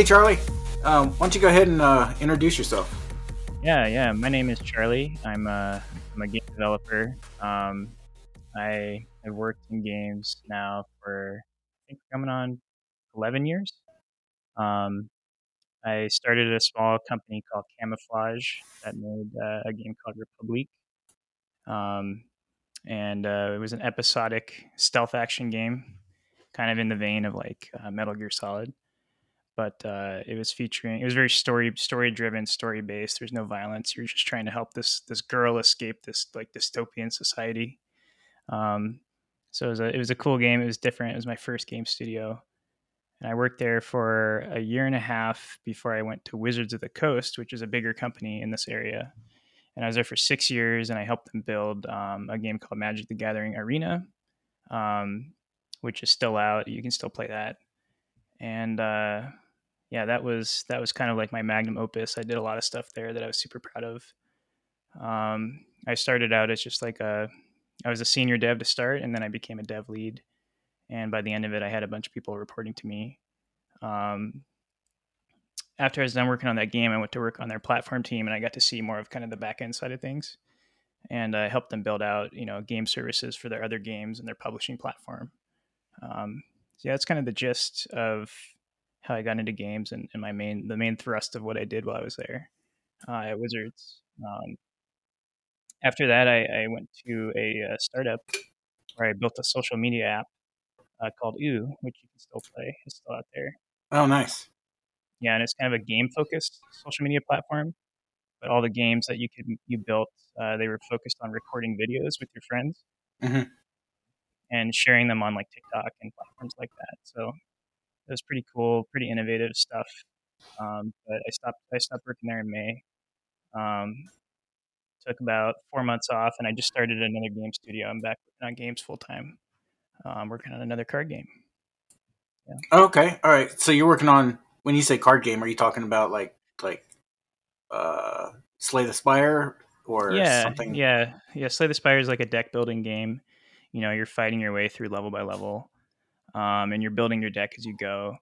Hey, Charlie. Um, why don't you go ahead and uh, introduce yourself? Yeah, yeah. My name is Charlie. I'm a, I'm a game developer. Um, I have worked in games now for I think coming on 11 years. Um, I started a small company called Camouflaj that made uh, a game called Republique. Um, and uh, it was an episodic stealth action game, kind of in the vein of like uh, Metal Gear Solid. But uh, it was featuring. It was very story story driven, story based. There's no violence. You're just trying to help this this girl escape this like dystopian society. Um, so it was a it was a cool game. It was different. It was my first game studio, and I worked there for a year and a half before I went to Wizards of the Coast, which is a bigger company in this area. And I was there for six years, and I helped them build um, a game called Magic: The Gathering Arena, um, which is still out. You can still play that, and uh, yeah, that was that was kind of like my magnum opus. I did a lot of stuff there that I was super proud of. Um, I started out as just like a I was a senior dev to start, and then I became a dev lead. And by the end of it, I had a bunch of people reporting to me. Um, after I was done working on that game, I went to work on their platform team, and I got to see more of kind of the back end side of things. And I helped them build out, you know, game services for their other games and their publishing platform. Um, so yeah, that's kind of the gist of how I got into games and, and my main the main thrust of what I did while I was there uh, at Wizards. Um, after that, I, I went to a, a, startup where I built a social media app uh, called Ooh, which you can still play. It's still out there. Oh, nice. Yeah, and it's kind of a game focused social media platform. But all the games that you could you built, uh, they were focused on recording videos with your friends mm-hmm. and sharing them on like TikTok and platforms like that. So it was pretty cool, pretty innovative stuff. Um, but I stopped I stopped working there in May. Um, took about four months off, and I just started another game studio. I'm back on games full time. Um, working on another card game. Yeah. Okay, all right. So you're working on when you say card game, are you talking about like like uh, Slay the Spire or yeah, something? Yeah, yeah. Slay the Spire is like a deck building game. You know, you're fighting your way through level by level, um, and you're building your deck as you go.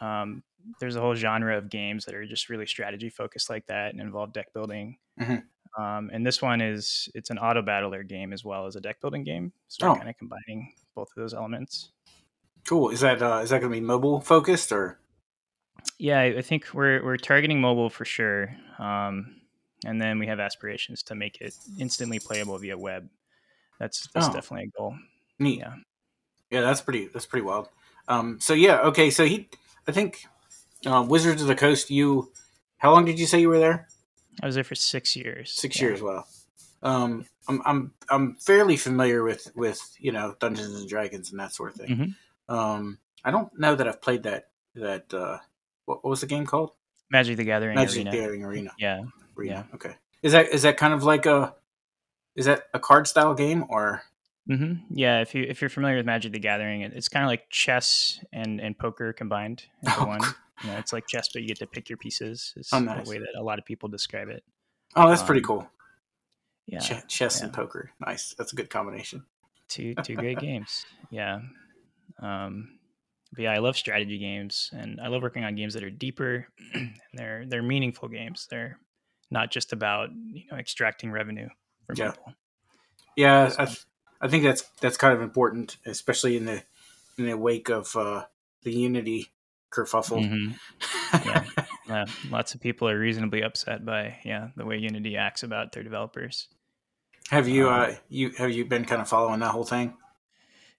Um, there's a whole genre of games that are just really strategy focused like that and involve deck building. Mm-hmm. Um, and this one is it's an auto battler game as well as a deck building game. So oh. kind of combining both of those elements. Cool. Is that uh, is that going to be mobile focused or? Yeah, I think we're we're targeting mobile for sure. Um, and then we have aspirations to make it instantly playable via web. That's that's oh. definitely a goal. Neat. Yeah. Yeah, that's pretty that's pretty wild. Um, so yeah, okay. So he, I think, uh, Wizards of the Coast. You, how long did you say you were there? I was there for six years. Six yeah. years. Wow. Um, I'm I'm I'm fairly familiar with with you know Dungeons and Dragons and that sort of thing. Mm-hmm. Um, I don't know that I've played that that. Uh, what, what was the game called? Magic the Gathering Magic Arena. the Gathering Arena. Yeah. Arena. Yeah. Okay. Is that is that kind of like a is that a card style game or? Mm-hmm. Yeah, if you if you're familiar with Magic the Gathering, it's kind of like chess and and poker combined into oh, one. You know, it's like chess, but you get to pick your pieces. Is oh, nice. the way that a lot of people describe it. Oh, that's um, pretty cool. Yeah, Ch- chess yeah. and poker. Nice. That's a good combination. Two two great games. Yeah. Um, but yeah, I love strategy games, and I love working on games that are deeper. and they're they're meaningful games. They're not just about you know extracting revenue from yeah. people. Yeah, I, th- I think that's that's kind of important, especially in the in the wake of uh, the Unity kerfuffle. Mm-hmm. Yeah. yeah, lots of people are reasonably upset by yeah the way Unity acts about their developers. Have you um, uh, you have you been kind of following that whole thing?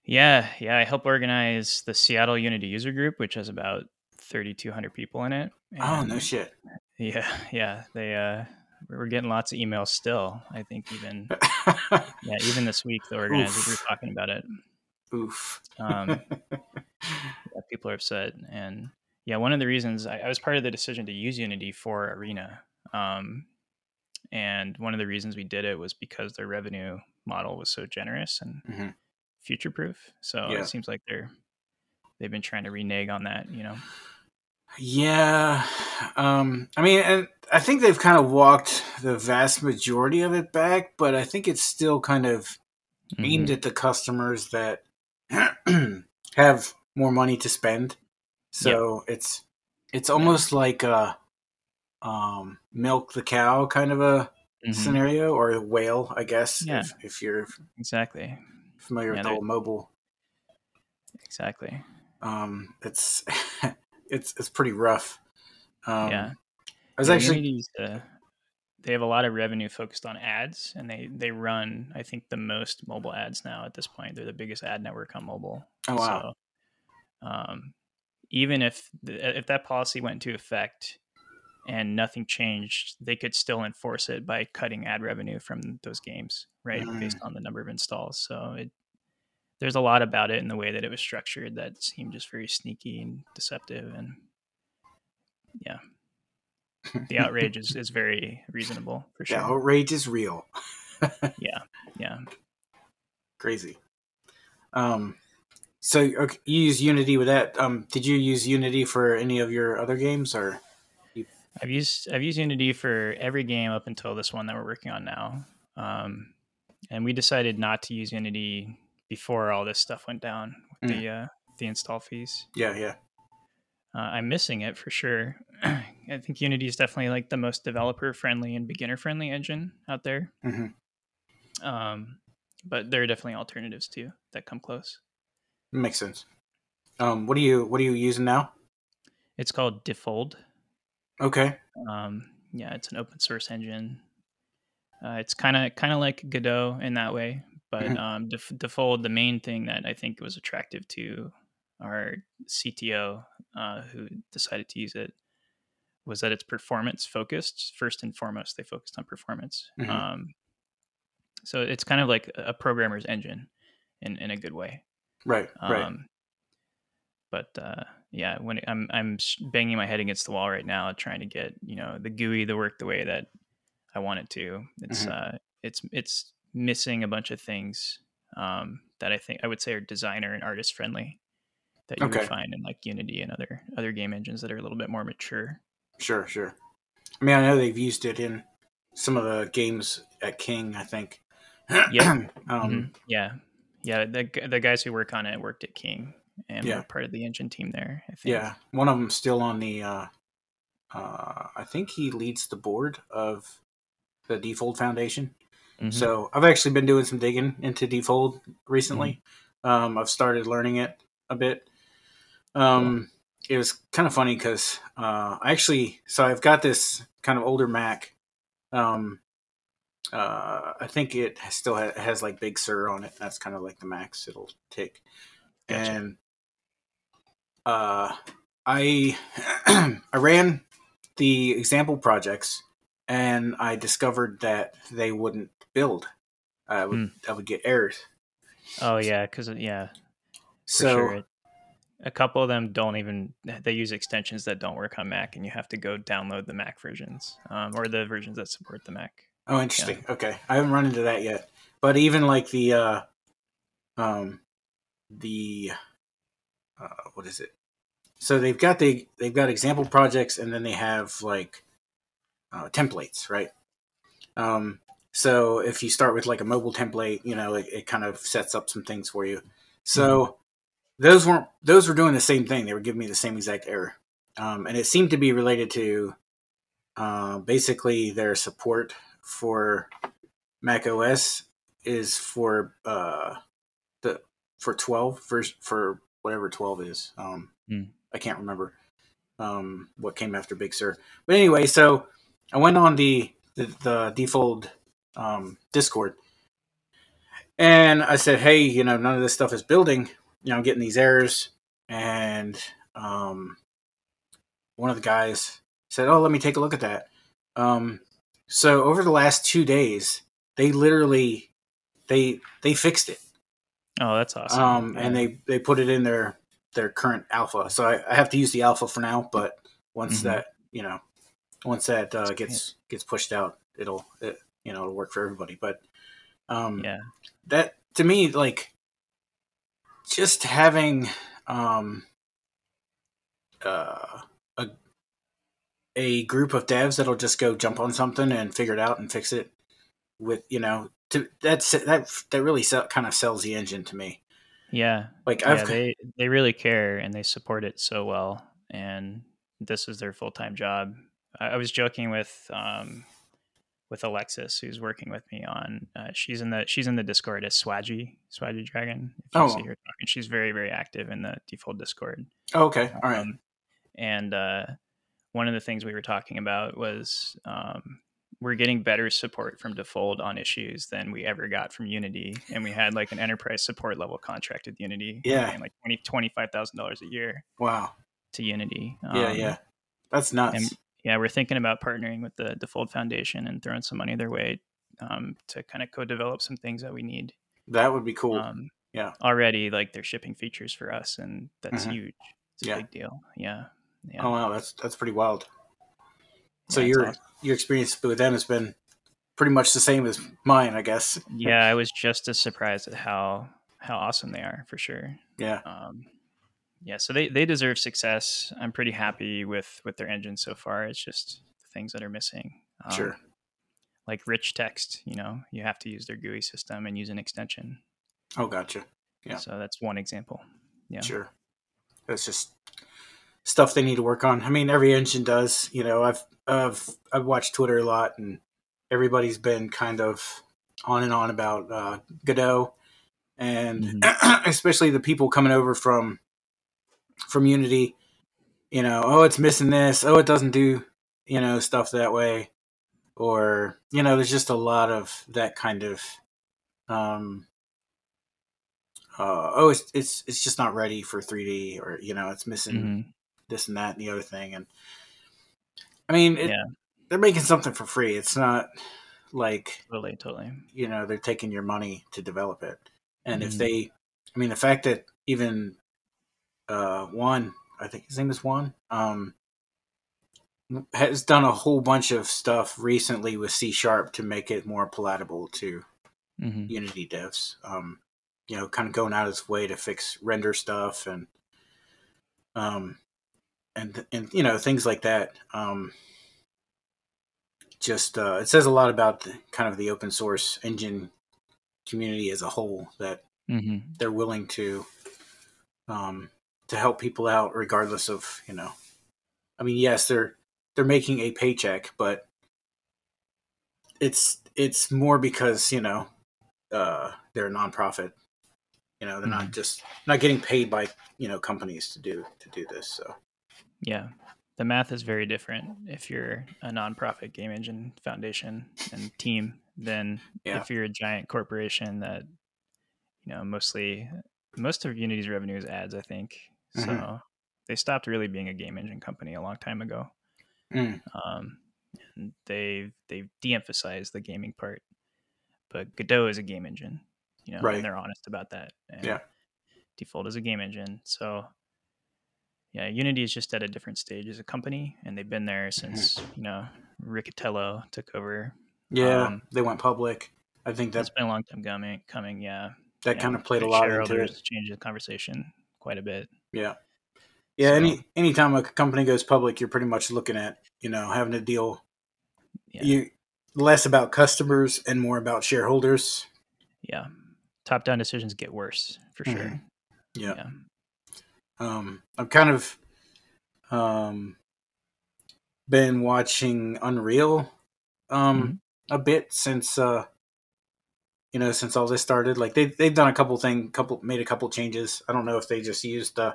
Yeah, yeah. I help organize the Seattle Unity user group, which has about thirty two hundred people in it. And oh no shit! Yeah, yeah. They uh, we're getting lots of emails still. I think even yeah, even this week the organizers were talking about it. Oof. Um, yeah, people are upset, and yeah, one of the reasons I, I, was part of the decision to use Unity for Arena, um, and one of the reasons we did it was because their revenue model was so generous and mm-hmm. future proof. So yeah. it seems like they're they've been trying to renege on that, you know. Yeah, um, I mean, and I think they've kind of walked the vast majority of it back, but I think it's still kind of mm-hmm. aimed at the customers that have more money to spend. So yep. it's it's almost like a um, milk the cow kind of a mm-hmm. scenario, or a whale, I guess. Yeah. If, if you're exactly familiar yeah, with the whole mobile. Exactly. Um, it's it's it's pretty rough. Um, yeah. I was actually. Uh, they have a lot of revenue focused on ads, and they they run I think the most mobile ads now at this point. They're the biggest ad network on mobile. Oh wow! So, um, even if the, if that policy went into effect and nothing changed, they could still enforce it by cutting ad revenue from those games, right, mm. based on the number of installs. So it there's a lot about it in the way that it was structured that seemed just very sneaky and deceptive and yeah. The outrage is, is very reasonable for sure. the outrage is real. Yeah yeah. Crazy. Um so okay, you use unity with that. Um did you use unity for any of your other games or you... i've used i've used unity for every game up until this one that we're working on now. Um and we decided not to use unity before all this stuff went down with mm. the uh, the install fees. Yeah, yeah. Uh, I'm missing it for sure. I think Unity is definitely like the most developer friendly and beginner friendly engine out there. Mm-hmm. Um, but there are definitely alternatives too that come close. Makes sense. Um, what are you What are you using now? It's called Defold. Okay. Um, yeah, it's an open source engine. Uh, it's kind of kind of like Godot in that way, but mm-hmm. um, def- Defold, the main thing that I think was attractive to our CTO uh, who decided to use it was that it's performance focused. First and foremost, they focused on performance. Mm-hmm. Um, so it's kind of like a programmer's engine in, in a good way. Right. Right. Um, but uh, yeah, when it, I'm I'm banging my head against the wall right now, trying to get you know the GUI to work the way that I want it to. It's mm-hmm. uh, it's it's missing a bunch of things um, that I think I would say are designer and artist friendly that you okay. would find in like Unity and other other game engines that are a little bit more mature. Sure, sure. I mean, I know they've used it in some of the games at King. I think. yeah. um, mm-hmm. Yeah. Yeah. The the guys who work on it worked at King and yeah. were part of the engine team there. I think. Yeah, one of them still on the. Uh, uh, I think he leads the board of the Defold Foundation. Mm-hmm. So I've actually been doing some digging into Defold recently. Mm-hmm. Um, I've started learning it a bit. Um, It was kind of funny because uh, I actually, so I've got this kind of older Mac. Um, uh, I think it still ha- has like Big Sur on it. That's kind of like the max it'll take. Gotcha. And uh, I I ran the example projects and I discovered that they wouldn't build. I would mm. I would get errors. Oh yeah, because yeah. So sure. a couple of them don't even they use extensions that don't work on Mac, and you have to go download the Mac versions um, or the versions that support the Mac. Oh, interesting. Yeah. Okay, I haven't run into that yet. But even like the uh, um, the uh, what is it? So they've got the they've got example projects, and then they have like uh, templates, right? Um, so if you start with like a mobile template, you know, it, it kind of sets up some things for you. So mm-hmm. those weren't those were doing the same thing. They were giving me the same exact error, um, and it seemed to be related to uh, basically their support for Mac OS is for uh, the for twelve for for whatever twelve is. Um, mm. I can't remember um, what came after Big Sur, but anyway, so I went on the the, the Defold um, Discord. And I said, hey, you know, none of this stuff is building. You know, I'm getting these errors. And um, one of the guys said, oh, let me take a look at that. Um, so over the last two days, they literally they they fixed it. Oh, that's awesome. Um, and they they put it in their their current alpha. So I, I have to use the alpha for now, but once mm-hmm. that you know once that uh, gets gets pushed out, it'll it, you know it'll work for everybody. But um, yeah, that to me like just having um, uh, a a group of devs that'll just go jump on something and figure it out and fix it with you know to that's that that really sell, kind of sells the engine to me. Yeah, like yeah, I've, they they really care and they support it so well and this is their full time job. I, I was joking with um, with Alexis, who's working with me on. Uh, she's in the she's in the Discord as Swaggy Swaggy Dragon. If you Oh. see her talking, she's very very active in the Defold Discord. Oh, okay. All right. Um, and uh, one of the things we were talking about was um, we're getting better support from Defold on issues than we ever got from Unity, and we had like an enterprise support level contract with Unity. Yeah. like twenty twenty five thousand dollars a year wow. to Unity. Yeah, Um, yeah. That's nuts. and- yeah, we're thinking about partnering with the Defold Foundation and throwing some money their way um, to kind of co-develop some things that we need. that would be cool. Um, Yeah. already like they're shipping features for us, and that's Mhm. huge. It's a Yeah. big deal. Yeah, yeah. Oh wow, that's that's pretty wild. So Yeah, your awesome. your experience with them has been pretty much the same as mine, I guess. yeah, I was just as surprised at how how awesome they are for sure. Yeah. Um, yeah, so they they deserve success. I'm pretty happy with with their engine so far. It's just the things that are missing. Um, Sure. Like rich text, you know, you have to use their GUI system and use an extension. Oh, gotcha. Yeah. So that's one example. Yeah. Sure. That's just stuff they need to work on. I mean, every engine does. You know, I've I've I've watched Twitter a lot, and everybody's been kind of on and on about uh, Godot, and especially the people coming over from from Unity. You know, oh, it's missing this. Oh, it doesn't do you know stuff that way, or you know, there's just a lot of that kind of. Um, uh, oh, it's it's it's just not ready for 3D, or you know, it's missing Mhm. this and that and the other thing. And I mean, it, Yeah. they're making something for free. It's not like Totally, totally. you know they're taking your money to develop it. And if Mhm. they, I mean, the fact that even uh, one, I think his name is Juan, um, has done a whole bunch of stuff recently with C Sharp to make it more palatable to hmm Unity devs. Um, you know, kind of going out of his way to fix render stuff and um and and you know things like that. Um, just uh, it says a lot about the, kind of the open source engine community as a whole that hmm they're willing to um to help people out regardless of you know i mean yes they're they're making a paycheck but it's it's more because you know uh they're a nonprofit you know they're not just not getting paid by you know companies to do to do this so Yeah. The math is very different if you're a nonprofit game engine foundation and team than Yeah. if you're a giant corporation that, you know, mostly most of Unity's revenue is ads, I think. So Mhm. they stopped really being a game engine company a long time ago. Mm. Um, and they they've de-emphasized the gaming part, but Godot is a game engine, you know, Right. and they're honest about that. And Yeah. Defold is a game engine, so yeah, Unity is just at a different stage as a company, and they've been there since you know Riccitiello took over. yeah Um, they went public i think that It's been a long time coming. Coming, yeah. that yeah, kind of played a lot into shareholders it Changed the conversation quite a bit. Yeah. Yeah, So- any anytime a company goes public, you're pretty much looking at, you know, having to deal Yeah. you less about customers and more about shareholders. Yeah, top-down decisions get worse for sure. Mhm. Yeah. yeah. Um I've kind of um been watching Unreal um a bit since uh you know, since all this started. Like they they've done a couple thing couple made a couple changes. I don't know if they just used uh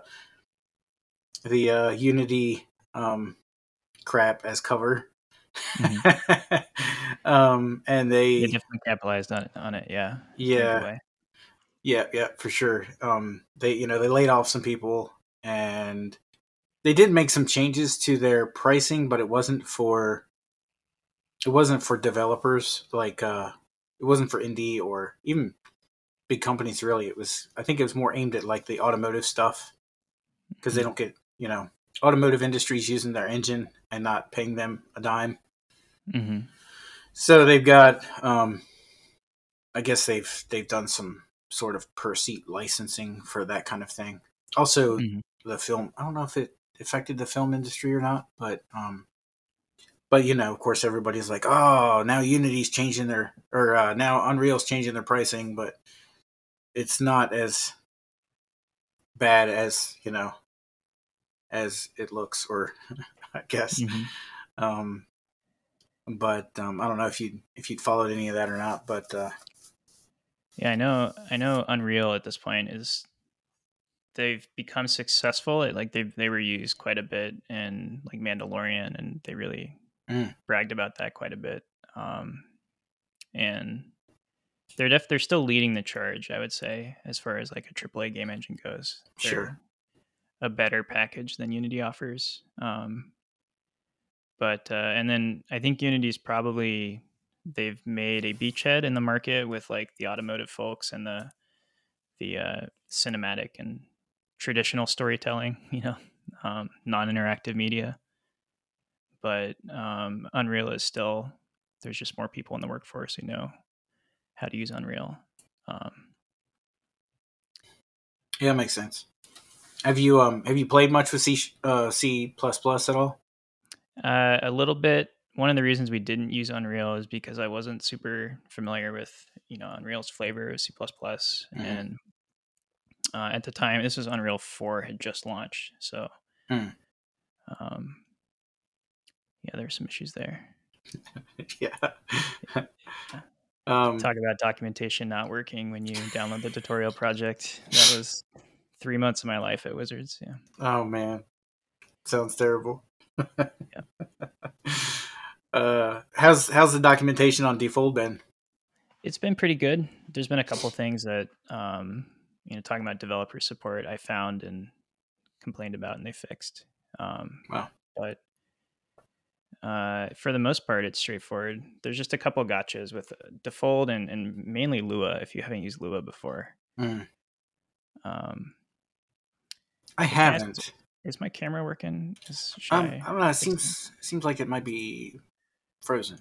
the uh Unity um crap as cover. um and they They definitely capitalized on it. On it, yeah. yeah yeah yeah for sure um they you know they laid off some people and they did make some changes to their pricing but it wasn't for it wasn't for developers like uh it wasn't for indie or even big companies really it was i think it was more aimed at like the automotive stuff because they don't get you know automotive industries using their engine and not paying them a dime hmm so they've got, um, I guess they've they've done some sort of per seat licensing for that kind of thing. Also, Mhm. the film. I don't know if it affected the film industry or not, but um, but you know, of course, everybody's like, oh, now Unity's changing their or uh, now Unreal's changing their pricing, but it's not as bad as you know as it looks, or I guess. Mhm. Um, but um, I don't know if you if you'd followed any of that or not. But uh, Yeah, I know. I know. Unreal at this point is they've become successful. It, like they they were used quite a bit in like Mandalorian, and they really Mm. bragged about that quite a bit. Um, and they're def- they're still leading the charge, I would say, as far as like a AAA game engine goes. They're Sure. a better package than Unity offers. Um, but uh, and then I think Unity's probably they've made a beachhead in the market with like the automotive folks and the the uh, cinematic and traditional storytelling, you know, um, non-interactive media. But um, Unreal is still there's just more people in the workforce who know how to use Unreal. Um, yeah, makes sense. Have you um have you played much with C uh, C plus plus at all? Uh, a little bit. One of the reasons we didn't use Unreal is because I wasn't super familiar with you know Unreal's flavor of C++, Mhm. and uh, at the time this was Unreal Four had just launched, so Hmm. um, yeah, there's some issues there. yeah. um, Talk about documentation not working when you download the tutorial project. That was three months of my life at Wizards. Yeah. oh man, sounds terrible. uh, how's how's the documentation on Defold been? it's been pretty good. There's been a couple things that, um, you know, talking about developer support, I found and complained about, and they fixed. Um, Wow. But uh, for the most part, it's straightforward. There's just a couple gotchas with uh, Defold and, and mainly Lua. If you haven't used Lua before, Mm, um, I Can I ask- haven't. is my camera working? Is, Um, I- I don't know. It seems seems like it might be frozen.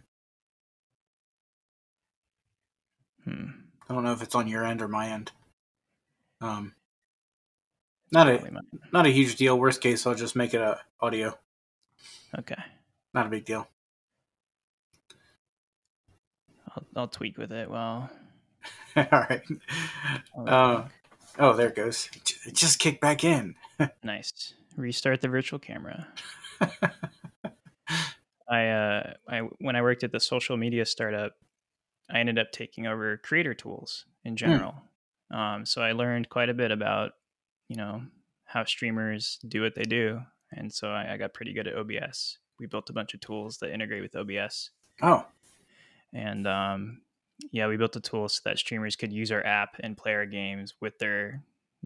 Hmm. I don't know if it's on your end or my end. Um, not a not a huge deal. Worst case, I'll just make it a audio. Okay. Not a big deal. I'll, I'll tweak with it. Well, All right. Uh, oh, there it goes. It just kicked back in. nice. Restart the virtual camera. I uh I when I worked at the social media startup, I ended up taking over creator tools in general. Um, so I learned quite a bit about you know how streamers do what they do, and so I, I got pretty good at OBS. We built a bunch of tools that integrate with OBS, Oh, and um, yeah, we built a tool so that streamers could use our app and play our games with their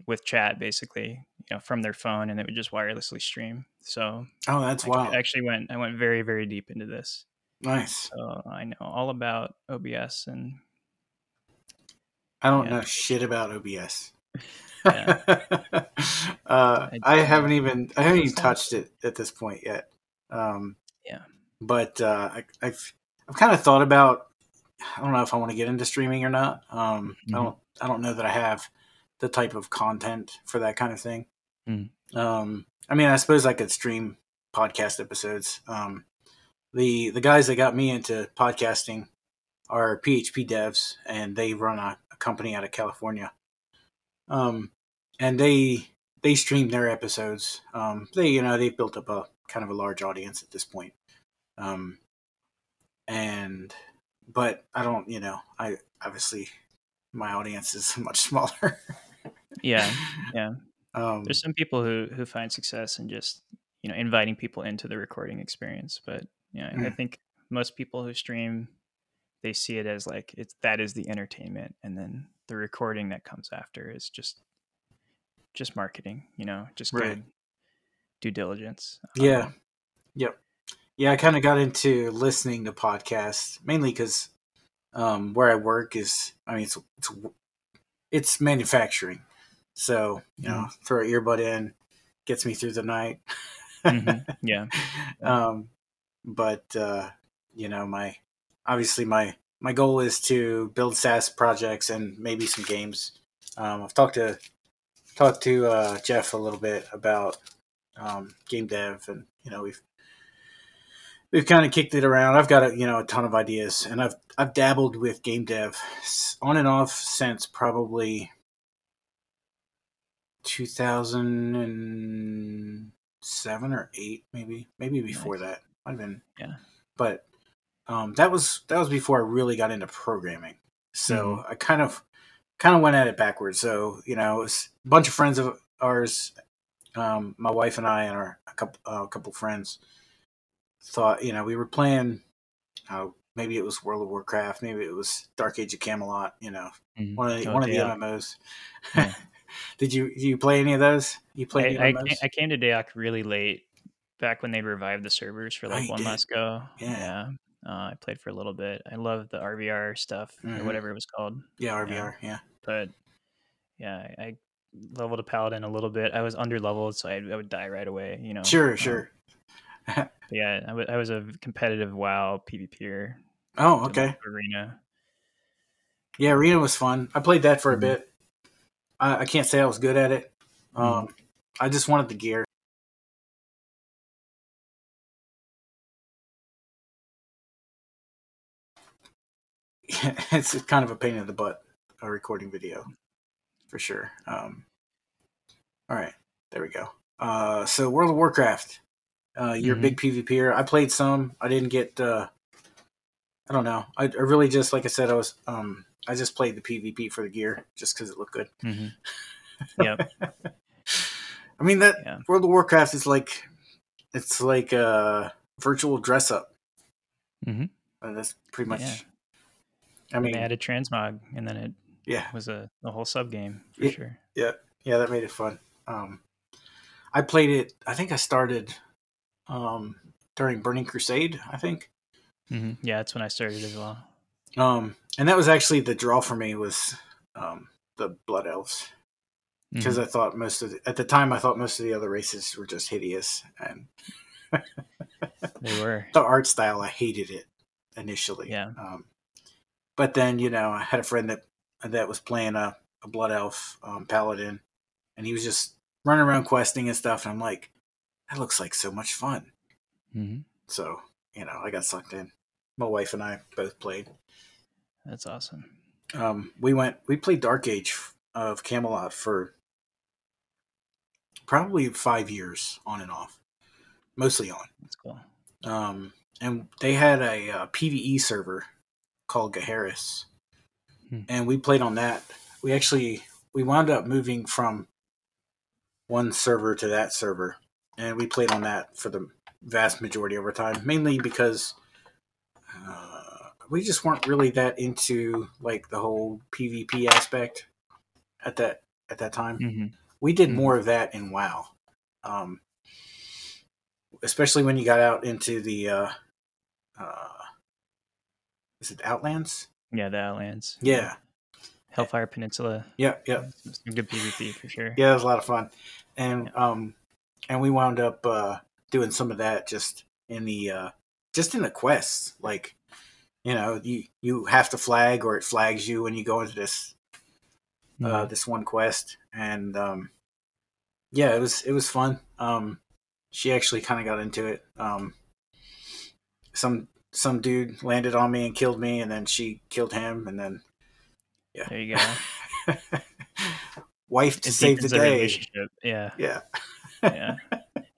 with chat basically, you know, from their phone, and it would just wirelessly stream. So oh, that's I wild. actually went I went very very deep into this. Nice. So I know all about OBS and I don't Yeah. know shit about OBS. Yeah. uh, I- I haven't even I haven't even touched it at this point yet. Um, Yeah. But uh, I, I've I've kind of thought about. I don't know if I want to get into streaming or not. Um, Mhm. I don't. I don't know that I have the type of content for that kind of thing. Mm. Um, I mean, I suppose I could stream podcast episodes. Um, the the guys that got me into podcasting are PHP devs, and they run a, a company out of California. Um, and they they stream their episodes. Um, they you know they've built up a kind of a large audience at this point. Um, and but I don't you know I obviously my audience is much smaller. yeah, yeah. Um, There's some people who who find success in just you know inviting people into the recording experience, but yeah, I Mm. think most people who stream they see it as like it's that is the entertainment, and then the recording that comes after is just just marketing, you know, just Right. good due diligence. Yeah. Um, Yep. Yeah, I kind of got into listening to podcasts mainly because um, where I work is, I mean, it's it's it's manufacturing, so you know, throw an earbud in, gets me through the night. mhm, yeah. um, but uh, you know, my obviously my my goal is to build SaaS projects and maybe some games. Um, I've talked to talked to uh, Jeff a little bit about um, game dev, and you know we've we've kind of kicked it around. I've got a, you know a ton of ideas, and I've I've dabbled with game dev on and off since probably 2007 or eight, maybe, maybe before Nice. that. Might have been, Yeah. But um, that was that was before I really got into programming. So Mm-hmm. I kind of kind of went at it backwards. So you know, it was a bunch of friends of ours, um, my wife and I, and our a couple uh, a couple friends thought you know we were playing. Uh, maybe it was World of Warcraft. Maybe it was Dark Age of Camelot. You know, Mhm. one of the Oh, one of the. MMOs. Yeah. did you did you play any of those? You I, played I, MMOs? I came to DAoC really late, back when they revived the servers for Oh, like you one did? last go. Yeah. Uh, I played for a little bit. I love the RVR stuff Mhm. or whatever it was called. yeah, RVR. Yeah. But yeah, I, I leveled a paladin a little bit. I was under leveled, so I, I would die right away. You know. Sure, Um, sure. yeah, I was a competitive WoW PvPer. Oh, okay. Arena. Yeah, arena was fun. I played that for a Mhm. bit. I, I can't say I was good at it. Um, Mhm. I just wanted the gear. it's kind of a pain in the butt, a recording video, for sure. Um, all right, there we go. Uh, so World of Warcraft, uh, you're Mhm. a big PvPer. I played some. I didn't get. Uh, I don't know. I, I really just, like I said, I was. Um, I just played the PvP for the gear, just because it looked good. hmm Yep. I mean that Yeah. World of Warcraft is like it's like a virtual dress up. Mm-hmm. Uh, that's pretty much. Yeah. I mean, they added transmog, and then it yeah, was a, a whole sub game for Yeah. sure. yeah, yeah, that made it fun. Um, I played it. I think I started um, during Burning Crusade. I think, hmm Yeah, that's when I started as well. um, and that was actually the draw for me was um, the Blood Elves because Mhm. I thought most of the, at the time I thought most of the other races were just hideous and they were. the art style I hated it initially. Yeah. Um, but then you know I had a friend that that was playing a, a blood elf um, paladin, and he was just running around questing and stuff. And I'm like, that looks like so much fun. hmm So you know I got sucked in. My wife and I both played. That's awesome. Um, we went. We played Dark Age of Camelot for probably five years on and off, mostly on. That's cool. um, and they had a, uh PVE server called Gaheris, Hmm. and we played on that. We actually we wound up moving from one server to that server, and we played on that for the vast majority of our time, mainly because uh, we just weren't really that into like the whole PvP aspect at that at that time hmm we did Mhm. more of that in WoW, um, especially when you got out into the uh, uh, is it Outlands? Yeah, the Outlands. Yeah, Hellfire Peninsula. yeah, yeah, good PvP for sure. yeah. It was a lot of fun, and um, and we wound up uh, doing some of that just in the uh, just in the quests, like you know you you have to flag or it flags you when you go into this uh, Mhm. this one quest, and um, yeah, it was it was fun. Um, she actually kind of got into it. Um, some some dude landed on me and killed me, and then she killed him, and then yeah, There you go. wife to It save the day. Yeah, Yeah. yeah,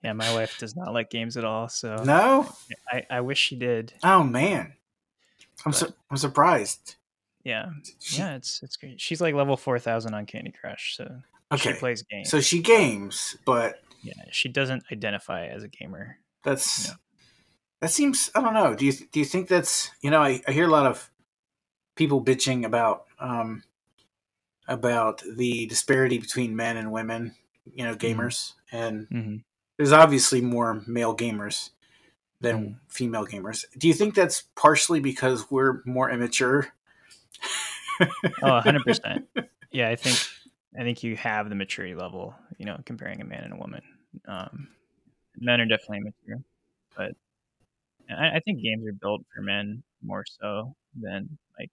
yeah. My wife does not like games at all, so No. I, I wish she did. Oh man, I'm su- I'm surprised. Yeah, She- yeah. It's it's great. She's like level four thousand on Candy Crush, so she plays games. So she games, but yeah, she doesn't identify as a gamer. that's Yeah. That seems I don't know. Do you do you think that's you know I, I hear a lot of people bitching about um about the disparity between men and women, you know, gamers, and hmm there's obviously more male gamers than Mhm. female gamers. Do you think that's partially because we're more immature? Oh, 100 percent. Yeah, I think I think you have the maturity level. You know, comparing a man and a woman. Um, men are definitely mature, but I, I think games are built for men more so than like.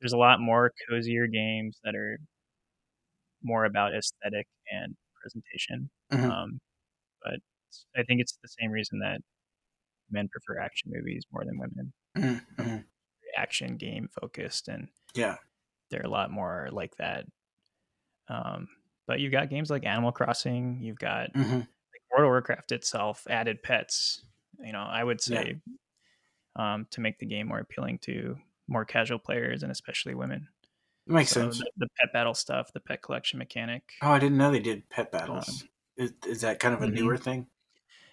There's a lot more cozier games that are more about aesthetic and presentation. Mhm. Um, but I think it's the same reason that men prefer action movies more than women. Mhm, mhm. Action game focused, and Yeah. they're a lot more like that. Um, but you've got games like Animal Crossing, you've got hmm like World of Warcraft itself added pets. You know, I would say um, to make the game more appealing to more casual players and especially women. It Makes So sense. the, the pet battle stuff, the pet collection mechanic. Oh, I didn't know they did pet battles. is, is that kind of a mhm. newer thing?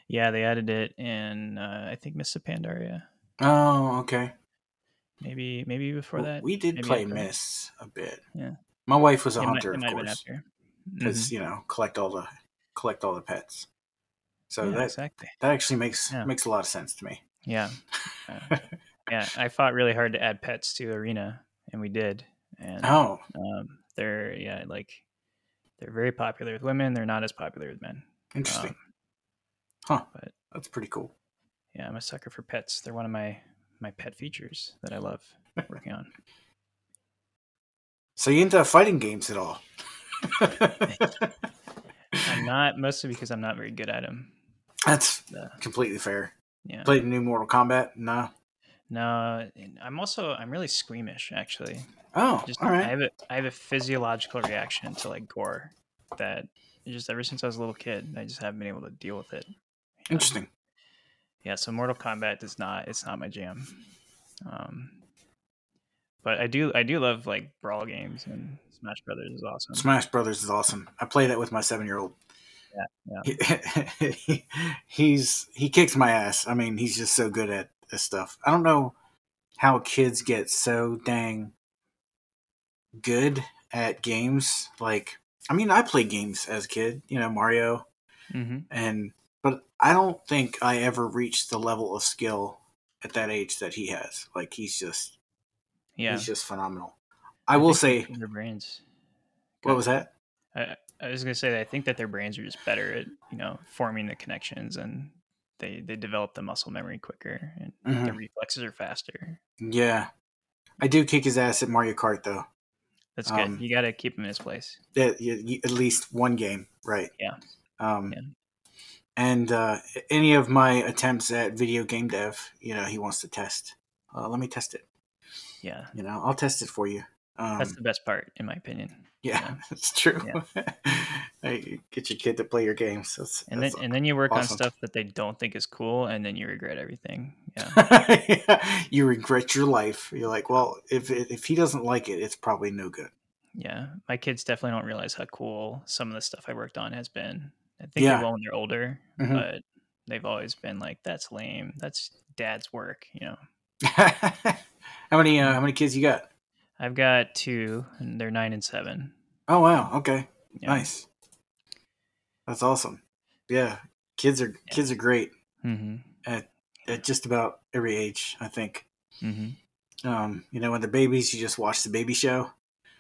Yeah, they added it in uh, I think Mists of Pandaria. Oh, okay. Maybe maybe before Well, that. we did maybe play after. Mists a bit. Yeah. My wife was a It hunter, of might been course, because Mhm. you know collect all the collect all the pets. So yeah, that exactly. that actually makes Yeah. makes a lot of sense to me. Yeah. Uh, yeah, I fought really hard to add pets to Arena, and we did. And Oh, um, they're yeah, like they're very popular with women. They're not as popular with men. interesting. Um, huh. but- That's pretty cool. Yeah, I'm a sucker for pets. They're one of my my pet features that I love working on. So you into fighting games at all? I'm not mostly because I'm not very good at them. That's Uh, completely fair. yeah. Played new Mortal Kombat? No. No, I'm also I'm really squeamish actually. Oh, Just all I have a I have a physiological reaction to like gore that just ever since I was a little kid, I just haven't been able to deal with it. Interesting. Yeah, so Mortal Kombat does not it's not my jam. Um but I do I do love like brawl games and Smash Brothers is awesome. Smash Brothers is awesome. I play that with my seven year old. Yeah, He, he's he kicks my ass. I mean, he's just so good at this stuff. I don't know how kids get so dang good at games. Like, I mean, I played games as a kid. You know, Mario, hmm and but I don't think I ever reached the level of skill at that age that he has. Like, he's just Yeah. he's just phenomenal. I will say, brains. what was that? I, I was gonna say that I think that their brains are just better at you know forming the connections and they they develop the muscle memory quicker and Mhm. their reflexes are faster. Yeah, I do kick his ass at Mario Kart though. That's good. Um, you got to keep him in his place. Y- at least one game, right? Yeah. Um, Yeah. And uh, any of my attempts at video game dev, you know, he wants to test. Uh, let me test it. Yeah, You know, I'll test it for you. Um, that's the best part, in my opinion. Yeah, that's true. Hey, Get your kid to play your games. That's, And then and then you work awesome. on stuff that they don't think is cool, and then you regret everything. Yeah, you regret your life. You're like, well, if if he doesn't like it, it's probably no good. yeah. My kids definitely don't realize how cool some of the stuff I worked on has been. I think Yeah. they will when they're older, Mhm. but they've always been like, "That's lame. That's dad's work." You know. how many uh, how many kids you got? I've got two, and they're nine and seven. Oh wow, okay. Yeah. Nice. That's awesome. Yeah, kids are kids are great Mm-hmm. at just about every age. I think. Mm-hmm. Um, you know, when they're babies, you just watch the baby show,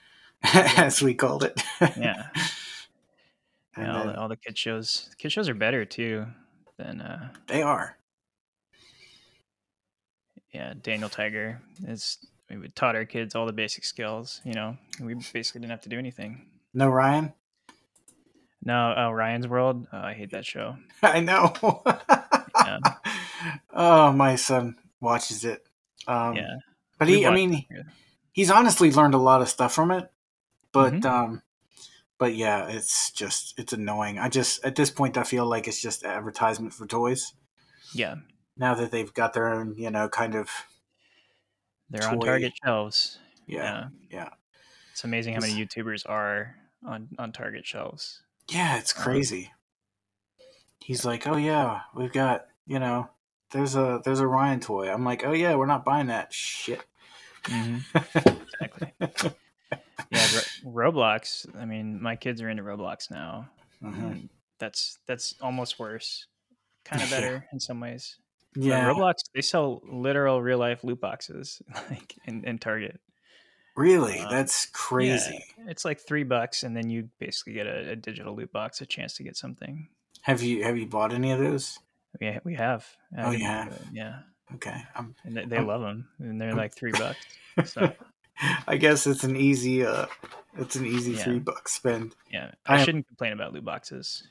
as we called it. Yeah. and Yeah, all, then the, all the kid shows. Kid shows are better too than uh, they are. yeah. Daniel Tiger is. We taught our kids all the basic skills. You know, we basically didn't have to do anything. No, Ryan. No, uh, Ryan's World. Oh, I hate that show. I know. Yeah. Oh, my son watches it. Um, yeah, but he, I mean, it he's honestly learned a lot of stuff from it. But, Mhm. um, but yeah, it's just it's annoying. I just at this point I feel like it's just advertisement for toys. yeah, Now that they've got their own, you know, kind of they're on. Target shelves. yeah, Yeah, yeah. it's amazing how many YouTubers are on on Target shelves. Yeah, it's Um, crazy. He's like, "Oh yeah, we've got, you know, there's a there's a Ryan toy." I'm like, "Oh yeah, we're not buying that shit." hmm Exactly. Yeah, Ro- Roblox. I mean, my kids are into Roblox now. Mhm. that's that's almost worse. Kind of better in some ways. Yeah, Roblox they sell literal real life loot boxes like in, in Target. really, Uh, that's crazy. It's like three bucks, and then you basically get a, a digital loot box, a chance to get something. Have you have you bought any of those? Yeah, we have. I Oh, didn't- have? Yeah, Okay, I'm, and they, they I'm- love them, and they're like three bucks. So I guess it's an easy uh, it's an easy Yeah. three buck spend. yeah, I I shouldn't complain about loot boxes,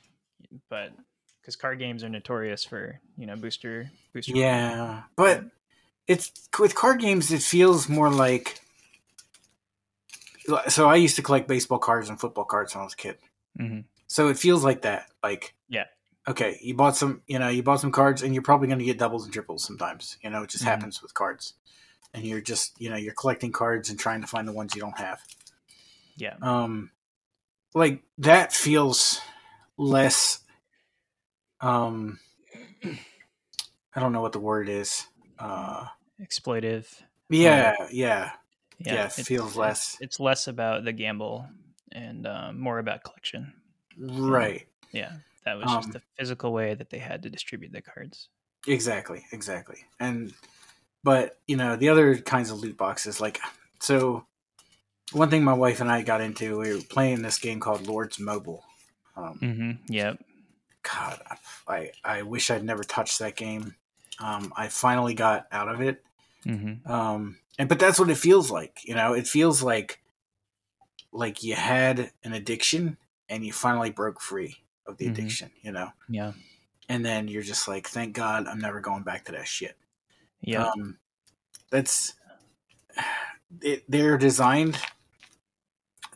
but because card games are notorious for you know booster booster. Yeah, but it's with card games. It feels more like. So I used to collect baseball cards and football cards when I was a kid. Mhm. So it feels like that. Like Yeah. okay, you bought some, you know, you bought some cards, and you're probably going to get doubles and triples sometimes. You know, it just Mhm. happens with cards, and you're just, you know, you're collecting cards and trying to find the ones you don't have. Yeah. Um, like that feels less. Um, I don't know what the word is. Uh, Exploitive. yeah, yeah, Yeah. Yeah, it feels less- It's, less about the gamble and um, more about collection. right. Yeah. That was Um, just the physical way that they had to distribute the cards. Exactly, exactly. And but you know the other kinds of loot boxes, like so. One thing my wife and I got into, we were playing this game called Lords Mobile. Um, Mm-hmm. Yep. God, I I wish I'd never touched that game. Um, I finally got out of it, Mm-hmm. um, and but that's what it feels like. You know, it feels like like you had an addiction and you finally broke free of the Mhm. addiction. You know, Yeah. and then you're just like, thank God, I'm never going back to that shit. Yeah. Um, that's it, they're designed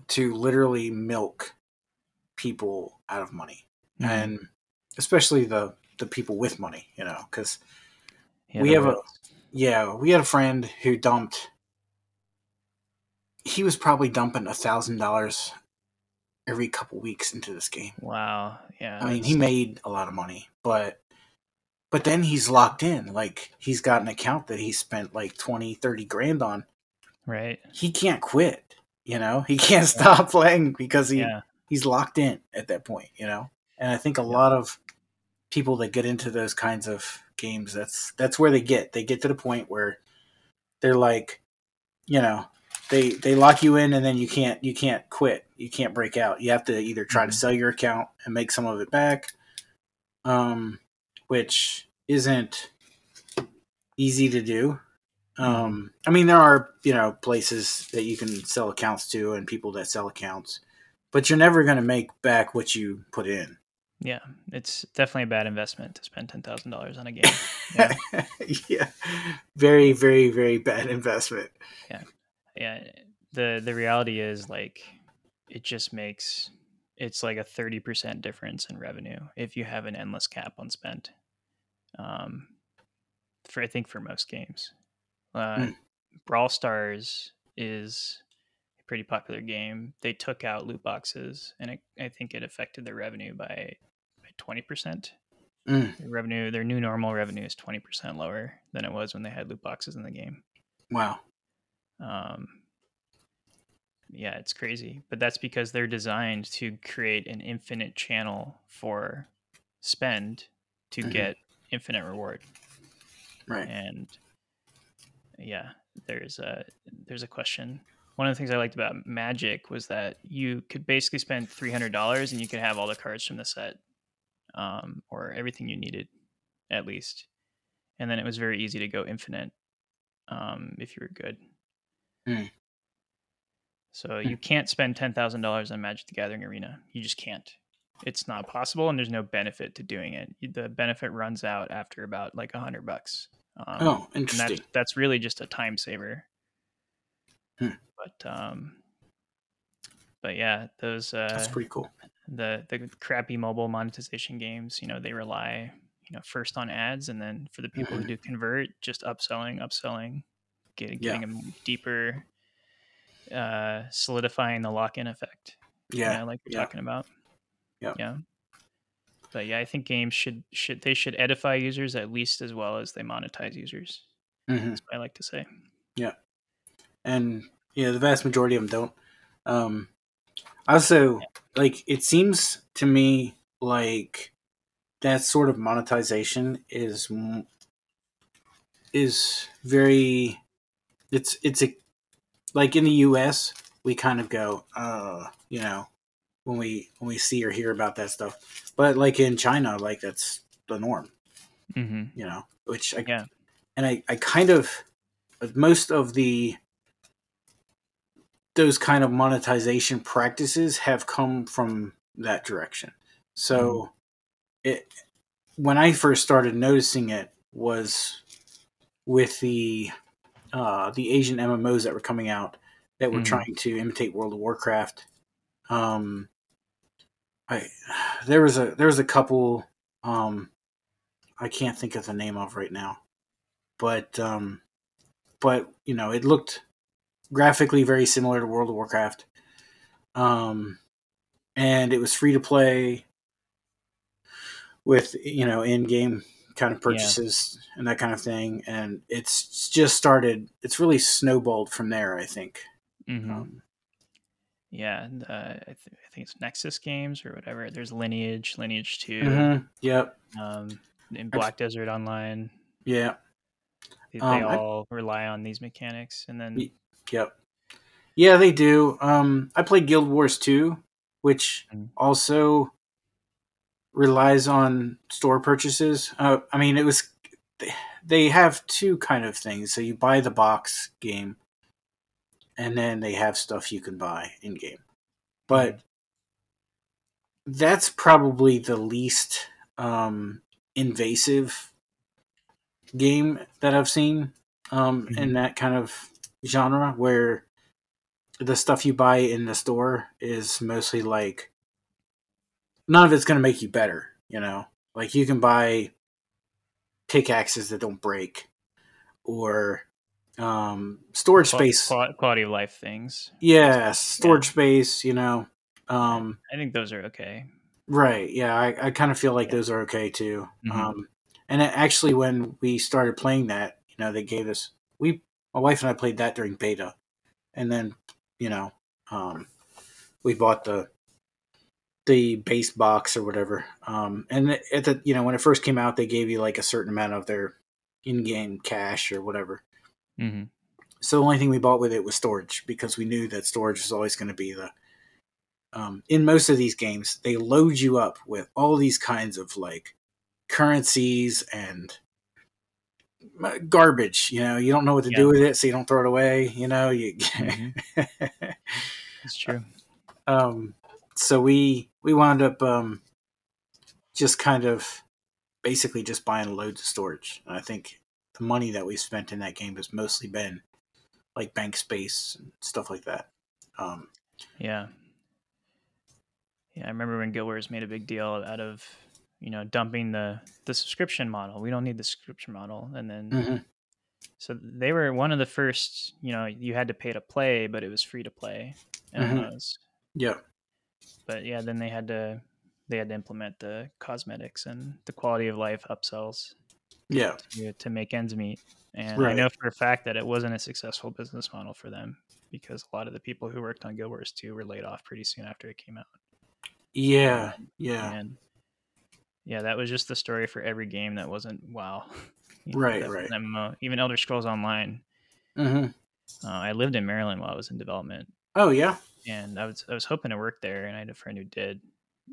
to literally milk people out of money, Mhm. and especially the the people with money, you know, because Yeah, we have a- yeah, we had a friend who dumped. He was probably dumping a thousand dollars every couple weeks into this game. Wow. Yeah. I mean, he made a lot of money, but but then he's locked in. Like he's got an account that he spent like 20, 30 grand on. right. He can't quit, you know? He can't stop playing because he Yeah. he's locked in at that point, you know? And I think a Yeah. lot of people that get into those kinds of games, that's that's where they get. They get to the point where they're like, you know, they they lock you in and then you can't you can't quit. You can't break out. You have to either try to sell your account and make some of it back, um, which isn't easy to do. Um, I mean, there are you know places that you can sell accounts to and people that sell accounts, but you're never going to make back what you put in. Yeah. It's definitely a bad investment to spend ten thousand dollars on a game. Yeah. yeah, very, very, very bad investment. yeah. Yeah. the the reality is like it just makes it's like a thirty percent difference in revenue if you have an endless cap on spent. Um, for I think for most games, uh, Hmm. Brawl Stars is a pretty popular game. They took out loot boxes, and it, I think it affected their revenue by twenty percent. Mm. Their revenue, their new normal revenue is twenty percent lower than it was when they had loot boxes in the game. Wow. Um, yeah, it's crazy, but that's because they're designed to create an infinite channel for spend to Mhm. get infinite reward. Right. And yeah, there's a there's a question. One of the things I liked about Magic was that you could basically spend three hundred dollars and you could have all the cards from the set, um, or everything you needed, at least. And then it was very easy to go infinite, um, if you were good. Hmm. So you can't spend ten thousand dollars on Magic the Gathering Arena. You just can't. It's not possible, and there's no benefit to doing it. The benefit runs out after about like a hundred bucks. Um, Oh, and interesting. that's that's really just a time saver. Hmm. But um, but yeah, those uh, That's pretty cool. The the crappy mobile monetization games, you know, they rely you know first on ads, and then for the people who do convert, just upselling, upselling, get, Yeah. getting them deeper, uh, solidifying the lock in effect. you Yeah. know, like we're yeah. talking about. Yeah. Yeah. But yeah, I think games should should they should edify users at least as well as they monetize users. hmm That's what I like to say. Yeah, and you know the vast majority of them don't. Um, also, like it seems to me like that sort of monetization is is very it's it's a like in the U.S. we kind of go, uh, you know, when we when we see or hear about that stuff, but like in China, like that's the norm Mm-hmm. you know, which I Yeah. and I, I kind of most of the those kind of monetization practices have come from that direction. So it when I first started noticing it was with the uh, the Asian MMOs that were coming out that were Mhm. trying to imitate World of Warcraft. Um, I there was a there was a couple Um, I can't think of the name of right now, but um, but you know, it looked graphically very similar to World of Warcraft. Um, and it was free to play with you know in-game kind of purchases yeah. and that kind of thing and it's just started it's really snowballed from there i think mm-hmm. um, yeah uh, I, th- I, think it's nexus games or whatever there's lineage lineage 2 mm-hmm. yep um, in black desert online yeah they, they um, all I, rely on these mechanics and then yep yeah they do um i played guild wars 2 which mm-hmm. also relies on store purchases. Uh, I mean, it was they have two kind of things. So you buy the box game, and then they have stuff you can buy in game. But that's probably the least um, invasive game that I've seen um, mm-hmm. in that kind of genre, where the stuff you buy in the store is mostly like none of it's going to make you better. You know, like you can buy pickaxes that don't break, or um, storage space, quality of life things. Yeah, storage yeah. space. You know, um, I think those are okay. Right. Yeah, I, I kind of feel like yeah. those are okay too. Mm-hmm. Um, and it, actually, when we started playing that, you know, they gave us we my wife and I played that during beta, and then you know, um, we bought the the base box or whatever. Um, and at the you know when it first came out, they gave you like a certain amount of their in-game cash or whatever. Mm-hmm. So the only thing we bought with it was storage because we knew that storage was always going to be the. Um, in most of these games, they load you up with all these kinds of like currencies and garbage. You know, you don't know what to yeah. do with it, so you don't throw it away. You know, you. mm-hmm. It's true. um, so we we wound up um, just kind of basically just buying loads of storage. And I think the money that we spent in that game has mostly been like bank space and stuff like that. Um, yeah, yeah. I remember when Guild Wars made a big deal out of you know dumping the the subscription model. We don't need the subscription model, and then. Mm-hmm. So they were one of the first, you know, you had to pay to play, but it was free to play. Mm-hmm. Yeah but yeah, then they had to they had to implement the cosmetics and the quality of life upsells. Yeah, to, to make ends meet. And right. I know for a fact that it wasn't a successful business model for them because a lot of the people who worked on Guild Wars 2 were laid off pretty soon after it came out. Yeah, yeah. And yeah, that was just the story for every game that wasn't WoW. know, right, right. MMO. Even Elder Scrolls Online. Mm-hmm. Uh, I lived in Maryland while I was in development. Oh yeah and I was I was hoping to work there, and I had a friend who did,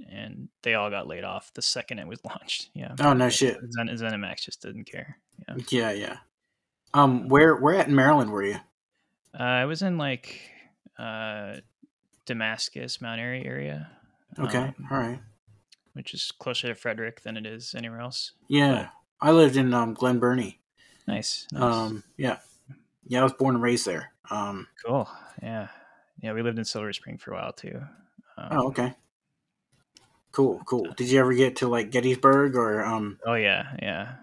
and they all got laid off the second it was launched. Yeah. Oh no shit. Zen, ZeniMax just didn't care. Yeah. Yeah, yeah. Um, where where at in Maryland were you? Uh, I was in like uh, Damascus, Mount Airy area. Okay, um, all right. Which is closer to Frederick than it is anywhere else. Yeah, but, I lived in um, Glen Burnie. Nice, nice. Um, yeah, yeah. I was born and raised there. Um, cool. Yeah, yeah, we lived in Silver Spring for a while too. Um, oh, okay. Cool, cool. Did you ever get to like Gettysburg or um Oh yeah, yeah.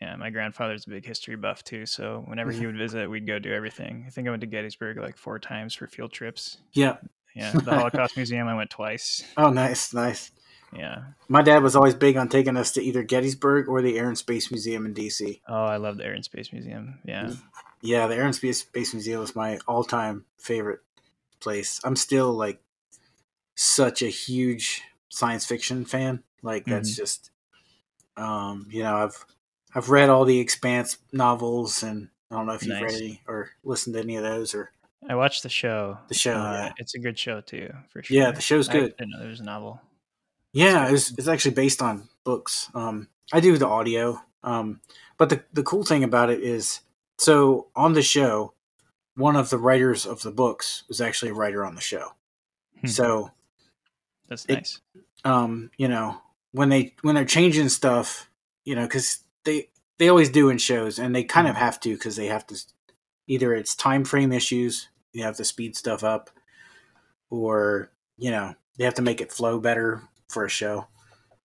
Yeah, my grandfather's a big history buff too, so whenever he would visit, we'd go do everything. I think I went to Gettysburg like four times for field trips. Yeah. Yeah, the Holocaust Museum I went twice. Oh, nice, nice. Yeah. My dad was always big on taking us to either Gettysburg or the Air and Space Museum in DC. Oh, I love the Air and Space Museum. Yeah. Yeah, the Air and Space, Space Museum is my all-time favorite place. I'm still like such a huge science fiction fan. Like that's mm-hmm. just um, you know, I've I've read all the Expanse novels and I don't know if you've read any or listened to any of those or I watched the show. The show, uh, yeah. It's a good show too, for sure. Yeah, the show's good. I didn't know there was a novel. Yeah, it's it's actually based on books. Um, I do the audio. Um, but the the cool thing about it is, so on the show, one of the writers of the books was actually a writer on the show. Hmm. So that's it, nice. Um, you know, when they when they're changing stuff, you know, because they they always do in shows, and they kind hmm. of have to because they have to either it's time frame issues, you have to speed stuff up, or you know they have to make it flow better for a show.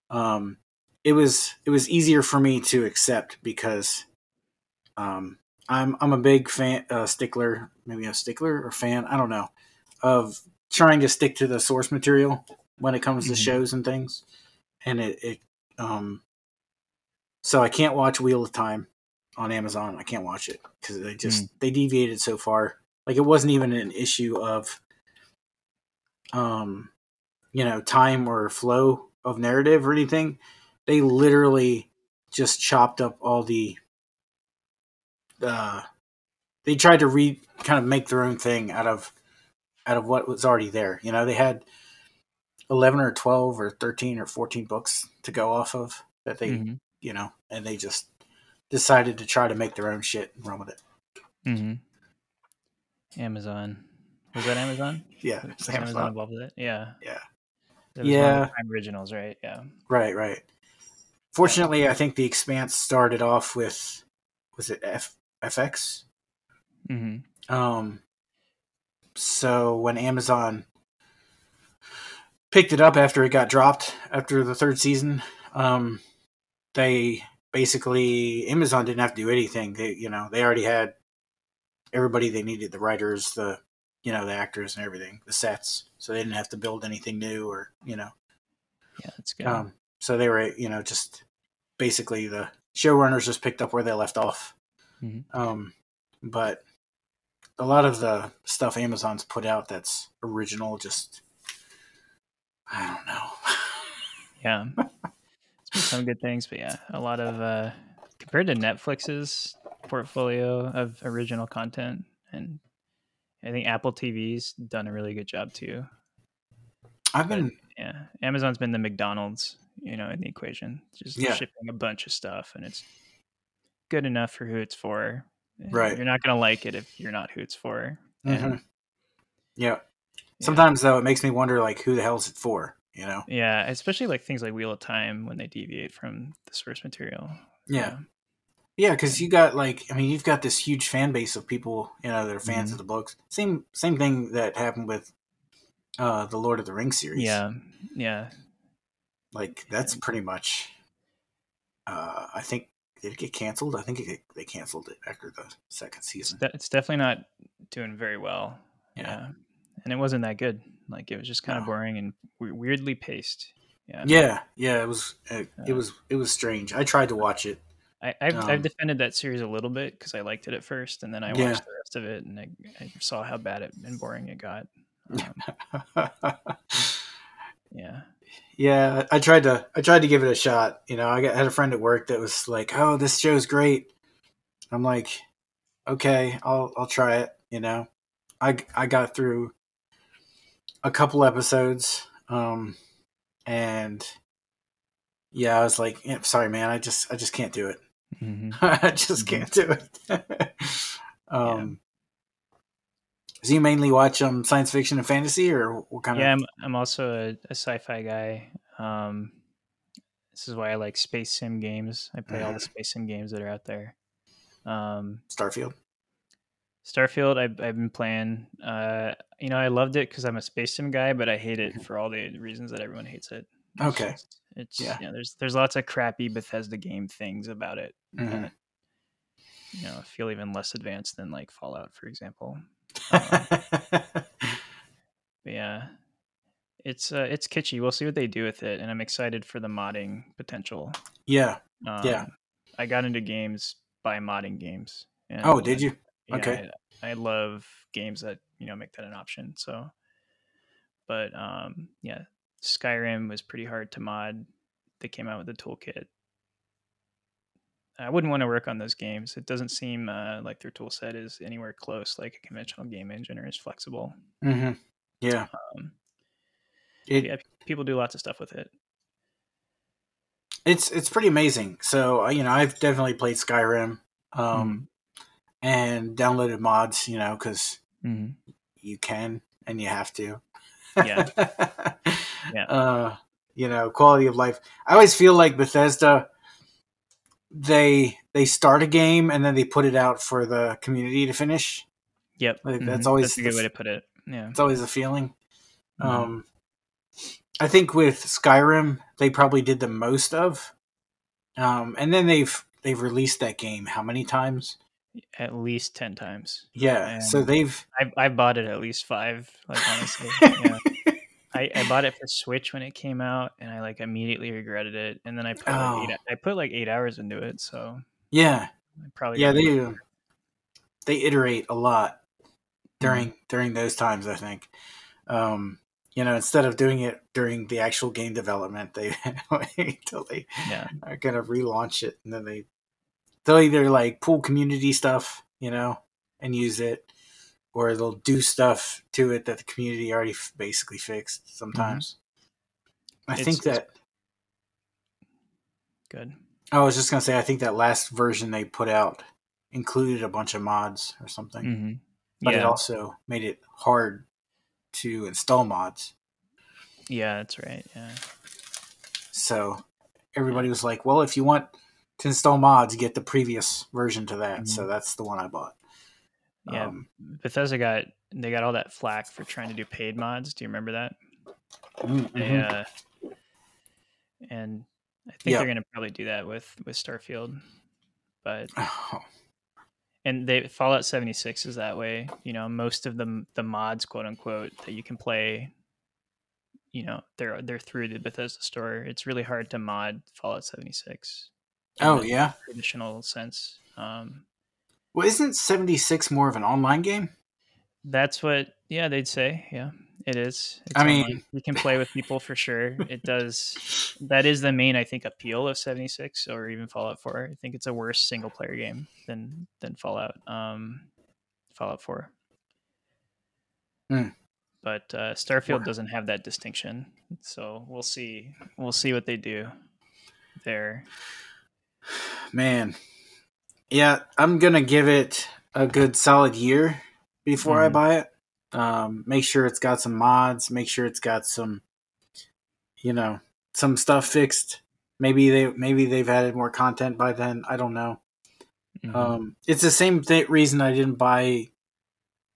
Um, it was it was easier for me to accept because um, I'm I'm a big fan uh, stickler, maybe a stickler or fan, I don't know, of trying to stick to the source material when it comes to Mhm. shows and things, and it it um, so I can't watch Wheel of Time on Amazon. I can't watch it because they just they deviated so far. Like it wasn't even an issue of um, you know, time or flow of narrative or anything. They literally just chopped up all the uh they tried to re kind of make their own thing out of out of what was already there. You know, they had eleven or twelve or thirteen or fourteen books to go off of that they Mhm. you know, and they just decided to try to make their own shit and run with it. Mhm. Amazon. Was that Amazon? Yeah. Amazon. involved with it? Yeah. Yeah. It was one of Yeah. originals, right? Yeah. Right, right. Fortunately, I think the Expanse started off with was it F, FX? hmm Um, so when Amazon picked it up after it got dropped after the third season, um, they basically Amazon didn't have to do anything. They, you know, they already had everybody they needed, the writers, the you know, the actors and everything, the sets. So they didn't have to build anything new or you know. Yeah, that's good. Um, so they were, you know, just basically the showrunners just picked up where they left off. Mhm. Um, but a lot of the stuff Amazon's put out that's original, just I don't know. yeah. It's been some good things, but yeah, a lot of uh compared to Netflix's portfolio of original content and I think Apple TV's done a really good job too. I've been Yeah. Amazon's been the McDonald's, you know, in the equation. Just Yeah. shipping a bunch of stuff and it's good enough for who it's for. Right. You're not gonna like it if you're not who it's for. Mhm. yeah. yeah. Sometimes though, it makes me wonder, like, who the hell's it for? You know? Yeah, especially like things like Wheel of Time when they deviate from the source material. Yeah. Yeah, because you got like, I mean, you've got this huge fan base of people, you know, that are fans Mhm. of the books. Same, same thing that happened with uh the Lord of the Rings series. Yeah. Yeah. like that's pretty much uh i think did it get canceled i think it, they canceled it after the second season it's definitely not doing very well. Yeah. Yeah. And it wasn't that good. Like it was just kind of No. boring and weirdly paced. Yeah. yeah yeah it was it, it was it was strange i tried to watch it I, I've, Um, I've defended that series a little bit because I liked it at first, and then I Yeah. watched the rest of it, and I, I saw how bad it and boring it got. Um, yeah, yeah i tried to i tried to give it a shot you know i got, had a friend at work that was like oh this show's great i'm like okay i'll i'll try it you know i i got through a couple episodes um and yeah i was like yeah, sorry man i just i just can't do it hmm i just Mhm. can't do it um so you mainly watch um science fiction and fantasy or what kind yeah. of Yeah, I'm I'm also a, a sci-fi guy. Um, this is why I like space sim games. I play all the Mhm. space sim games that are out there. Um, starfield Starfield, I've, I've been playing. Uh, you know, I loved it because I'm a space sim guy, but I hate it Mhm. for all the reasons that everyone hates it. Okay. it's Yeah. There's there's lots of crappy Bethesda game things about it. Mhm. that, you know, feel even less advanced than like Fallout, for example. Um, but yeah, it's uh, it's kitschy. We'll see what they do with it, and I'm excited for the modding potential. yeah Um, Yeah. I got into games by modding games. Oh did you yeah, Okay. I, I love games that you know make that an option. So, but um, yeah, Skyrim was pretty hard to mod. They came out with a toolkit. I wouldn't want to work on those games. It doesn't seem uh, like their tool set is anywhere close like a conventional game engine or is flexible. hmm yeah Um, it, yeah, people do lots of stuff with it. it's it's pretty amazing so uh, you know i've definitely played skyrim Mm-hmm. um and downloaded mods you know because Mhm. you can and you have to Yeah. Yeah. uh you know quality of life i always feel like bethesda they they start a game and then they put it out for the community to finish Yep, Like, that's mhm. always that's a good the way to put it. Yeah, it's always a feeling Mhm. um i think with skyrim they probably did the most of Um, and then they've they've released that game how many times? At least ten times. Yeah, so they've I I bought it at least five. Like honestly, yeah. I, I bought it for Switch when it came out, and I like immediately regretted it. And then I put like Oh. eight, I put like eight hours into it, so yeah I probably yeah they uh, they iterate a lot during Mm-hmm. during those times. I think. Um, you know, instead of doing it during the actual game development, they wait till they yeah are gonna relaunch it, and then they they'll either like pull community stuff, you know, and use it, or they'll do stuff to it that the community already f- basically fixed. Sometimes, I It's- think that good. I was just gonna say I think that last version they put out included a bunch of mods or something, hmm but yeah, it also made it hard to install mods. yeah, that's right. Yeah, So everybody was like, "Well, if you want to install mods, get the previous version to that." So Mhm. that's the one I bought. Yeah. Um, Bethesda got they got all that flack for trying to do paid mods. Do you remember that? mm, They, uh, and I think Yeah. they're gonna probably do that with with Starfield, but Oh, and they Fallout 76 is that way. You know, most of the the mods, quote unquote, that you can play, you know, they're they're through the Bethesda store. It's really hard to mod Fallout 76. oh yeah. traditional sense. Um, Well, isn't seventy six more of an online game? that's what, yeah, they'd say. Yeah, it is. It's I mean- online. you can play with people for sure. It does. That is the main, I think, appeal of 76 or even Fallout 4. I think it's a worse single player game than than Fallout. Um, Fallout 4. Hmm. But uh, Starfield Wha- doesn't have that distinction, so we'll see. We'll see what they do there. Man, yeah, I'm gonna give it a good solid year before I Mhm. buy it. Um, make sure it's got some mods. Make sure it's got some, you know, some stuff fixed. Maybe they maybe they've added more content by then. I don't know. Mhm. Um, it's the same th- reason I didn't buy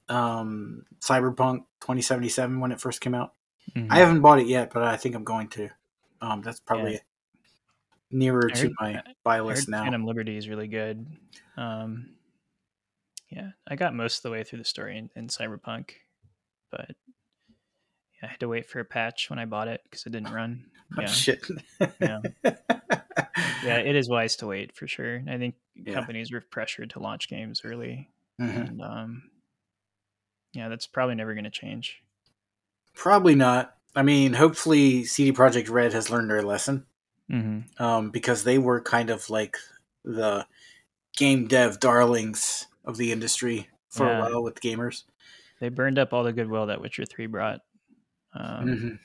um, Cyberpunk 2077 when it first came out. Mhm. I haven't bought it yet, but I think I'm going to. Um, that's probably nearer I to my buy list now. Phantom Liberty is really good. Um, yeah, I got most of the way through the story in, in Cyberpunk, but yeah, I had to wait for a patch when I bought it because it didn't run. Oh, Yeah, shit. Yeah. yeah, it is wise to wait for sure. I think Yeah. companies were pressured to launch games early, Mhm. and um, yeah, that's probably never going to change. Probably not. I mean, hopefully, CD Projekt Red has learned their lesson Mm-hmm. um, because they were kind of like the game dev darlings of the industry for Yeah. a while with gamers. They burned up all the goodwill that Witcher Three brought. Um, Mhm.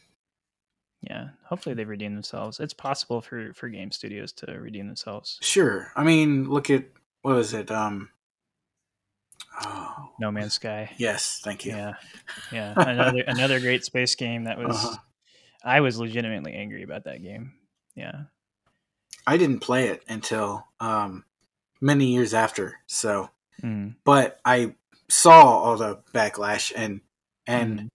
Yeah, hopefully they redeem themselves. It's possible for for game studios to redeem themselves. Sure. I mean, look at what was it? Um, oh, No Man's Sky. yes, thank you. Yeah, yeah. Another another great space game that was. Uh-huh. I was legitimately angry about that game. Yeah. I didn't play it until um, many years after. So, Mm. but I saw all the backlash and and Mhm.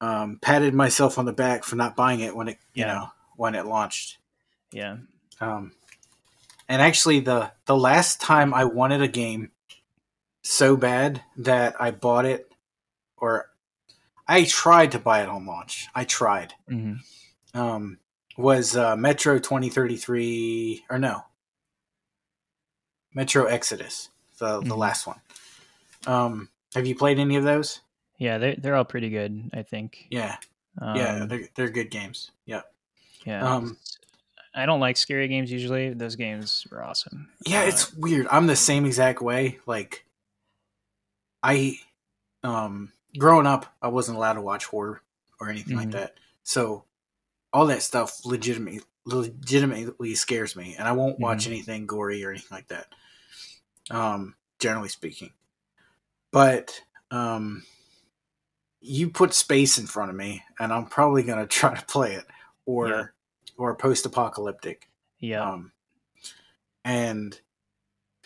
um, patted myself on the back for not buying it when it you Yeah. know when it launched. Yeah. Um, and actually, the the last time I wanted a game so bad that I bought it, or I tried to buy it on launch. I tried. hmm Um, was uh, Metro twenty thirty three or no? Metro Exodus, the the Mhm. last one. Um, have you played any of those? Yeah, they they're all pretty good. I think. Yeah, Um, yeah, they're they're good games. Yeah, yeah. um, I don't like scary games usually. Those games were awesome. Yeah, Uh, it's weird. I'm the same exact way. Like, I, um, growing up, I wasn't allowed to watch horror or anything like Mhm. that. So, all that stuff legitimately legitimately scares me, and I won't watch Mhm. anything gory or anything like that. Um, generally speaking, but um, you put space in front of me, and I'm probably gonna try to play it, or Yeah. or post-apocalyptic. yeah. Um, and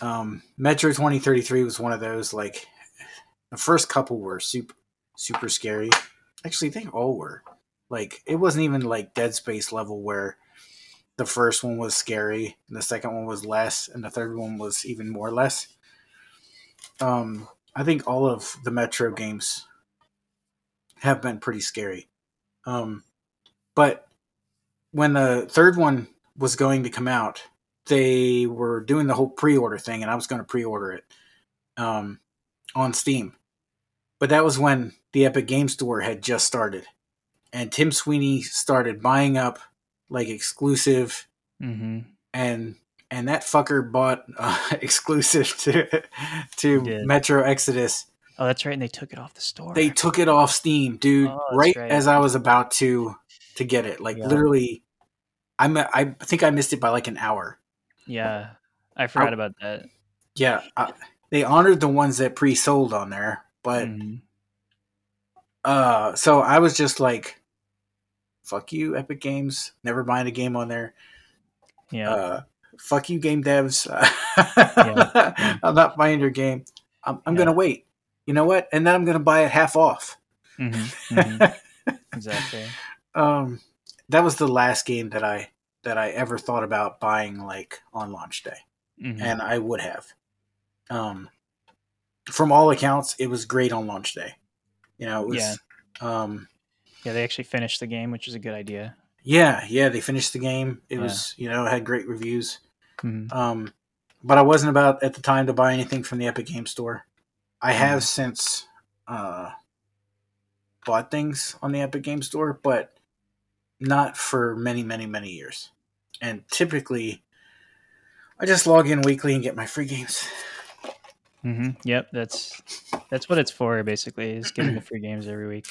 um, Metro 2033 was one of those like the first couple were super super scary. Actually, they all were. Like it wasn't even like Dead Space level where the first one was scary, and the second one was less, and the third one was even more less. Um, I think all of the Metro games have been pretty scary. Um, but when the third one was going to come out, they were doing the whole pre-order thing, and I was going to pre-order it um, on Steam. But that was when the Epic Game Store had just started, and Tim Sweeney started buying up like exclusive, Mm-hmm. and and that fucker bought uh, exclusive to to. Metro Exodus. Oh, that's right. And they took it off the store. They took it off Steam, dude, Oh, right, right. as I was about to to get it. Like Yeah. literally, I I think I missed it by like an hour. yeah, I forgot about that. Yeah, I, they honored the ones that pre-sold on there, but Mhm. uh, so I was just like, "Fuck you, Epic Games! Never buying a game on there." Yeah, Uh, fuck you, game devs! Yeah. I'm not buying your game. I'm, I'm Yeah. gonna wait. You know what? And then I'm gonna buy it half off. Mhm, mhm. exactly. um, that was the last game that I that I ever thought about buying like on launch day, Mhm. and I would have. Um, from all accounts, it was great on launch day. You know, it was. Yeah. Um, Yeah, they actually finished the game, which is a good idea. yeah, yeah, they finished the game. It Yeah. was, you know, had great reviews. Mhm. Um, but I wasn't about at the time to buy anything from the Epic Game Store. I have Mhm. since uh, bought things on the Epic Game Store, but not for many, many, many years. And typically, I just log in weekly and get my free games. Mm-hmm. Yep, that's that's what it's for. Basically, is getting the free games every week.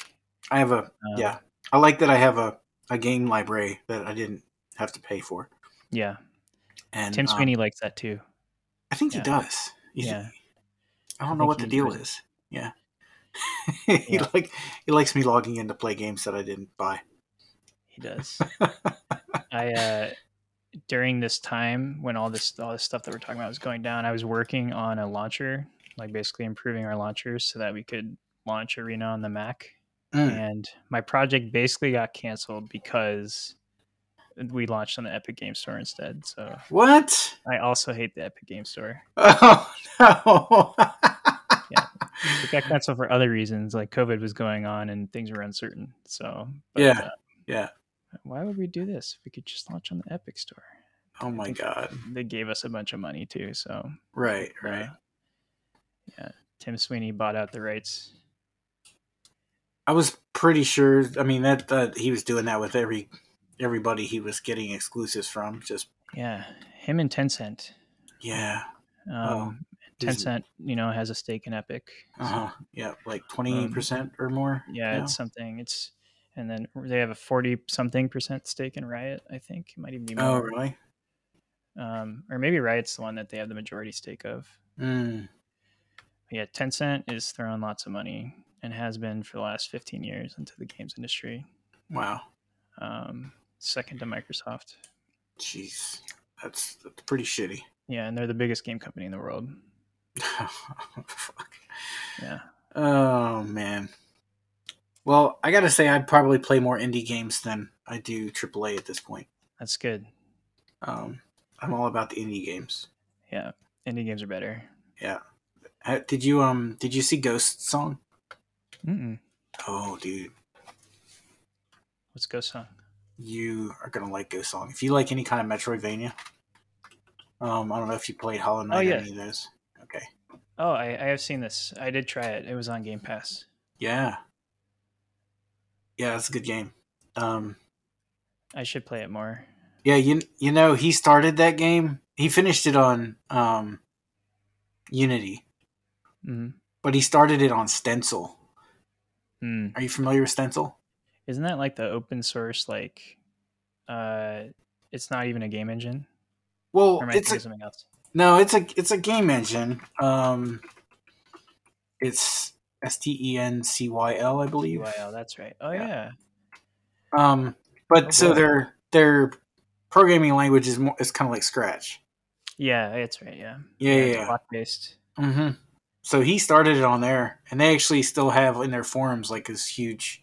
I have a Uh, yeah. I like that I have a, a game library that I didn't have to pay for. yeah. And Tim um, Sweeney likes that too. I think yeah. he does. He's- Yeah. I I don't know what the deal is. Yeah. he Yeah. like he likes me logging in to play games that I didn't buy. He does. I uh during this time when all this all this stuff that we're talking about was going down, I was working on a launcher, like basically improving our launchers so that we could launch Arena on the Mac. Mm. And my project basically got canceled because we launched on the Epic Game Store instead. So What? I also hate the Epic Game Store. Oh no! Yeah, it got canceled for other reasons, like COVID was going on and things were uncertain. So Yeah. uh, yeah. why would we do this? if We could just launch on the Epic Store. Oh my god! They gave us a bunch of money too, so Right, uh, right. yeah, Tim Sweeney bought out the rights. I was pretty sure. I mean that that he was doing that with every everybody he was getting exclusives from. Just Yeah, him and Tencent. yeah. Um, Oh, Tencent, you know, has a stake in Epic. Uh huh. Yeah, like twenty percent or more. Yeah, now? it's something. It's and then they have a forty something percent stake in Riot. I think it might even be More. Oh more. really? Um, or maybe Riot's the one that they have the majority stake of. Mm. Yeah, Tencent is throwing lots of money and has been for the last fifteen years into the games industry. Wow. Um, second to Microsoft. Jeez, that's that's pretty shitty. Yeah, and they're the biggest game company in the world. Fuck. Yeah. Oh man. Well, I gotta say, I'd probably play more indie games than I do AAA at this point. That's good. Um, I'm all about the indie games. Yeah. Indie games are better. Yeah. Did you um Did you see Ghost Song? Mm-mm. Oh, dude, Let's go song. you are gonna like Ghost Song if you like any kind of Metroidvania. Um, I don't know if you played Hollow Knight Oh, yeah. or any of those. Okay. Oh, I, I have seen this. I did try it. It was on Game Pass. Yeah. Yeah, it's a good game. Um, I should play it more. yeah, you you know he started that game. He finished it on um, Unity, hmm but he started it on Stencyl. Mm. Are you familiar with Stencyl? Isn't that like the open source? Like, uh, it's not even a game engine. Well, it's a, something else? no, it's a it's a game engine. Um, it's S T E N C Y L, I believe. Wow, that's right. Oh Yeah. yeah. Um, but Oh, so boy. their their programming language is more is kind of like Scratch. Yeah, that's right. Yeah. Yeah, yeah. yeah. Block based. hmm So he started it on there, and they actually still have in their forums like this huge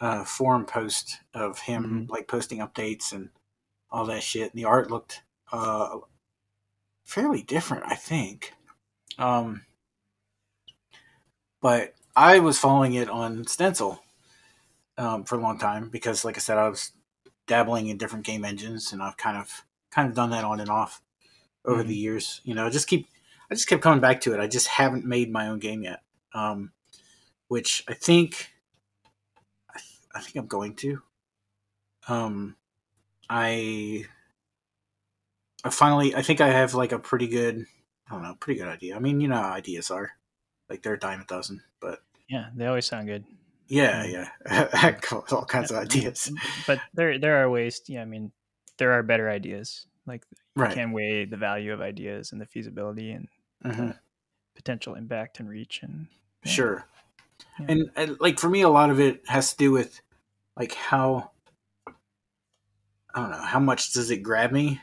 uh, forum post of him Mhm. like posting updates and all that shit. And the art looked uh, fairly different, I think. Um, but I was following it on Stencyl um, for a long time because, like I said, I was dabbling in different game engines, and I've kind of kind of done that on and off over Mhm. the years. You know, just keep I just kept coming back to it. I just haven't made my own game yet, um, which I think I, th- I think I'm going to. Um, I I finally I think I have like a pretty good I don't know pretty good idea. I mean, you know how ideas are like they're a dime a dozen, but Yeah, they always sound good. yeah, yeah, all kinds of ideas. But there there are ways. Yeah, I mean, there are better ideas. Like you Right. can weigh the value of ideas and the feasibility and hmm potential impact and reach and yeah. Sure. Yeah. And, and like for me, a lot of it has to do with like how I don't know how much does it grab me,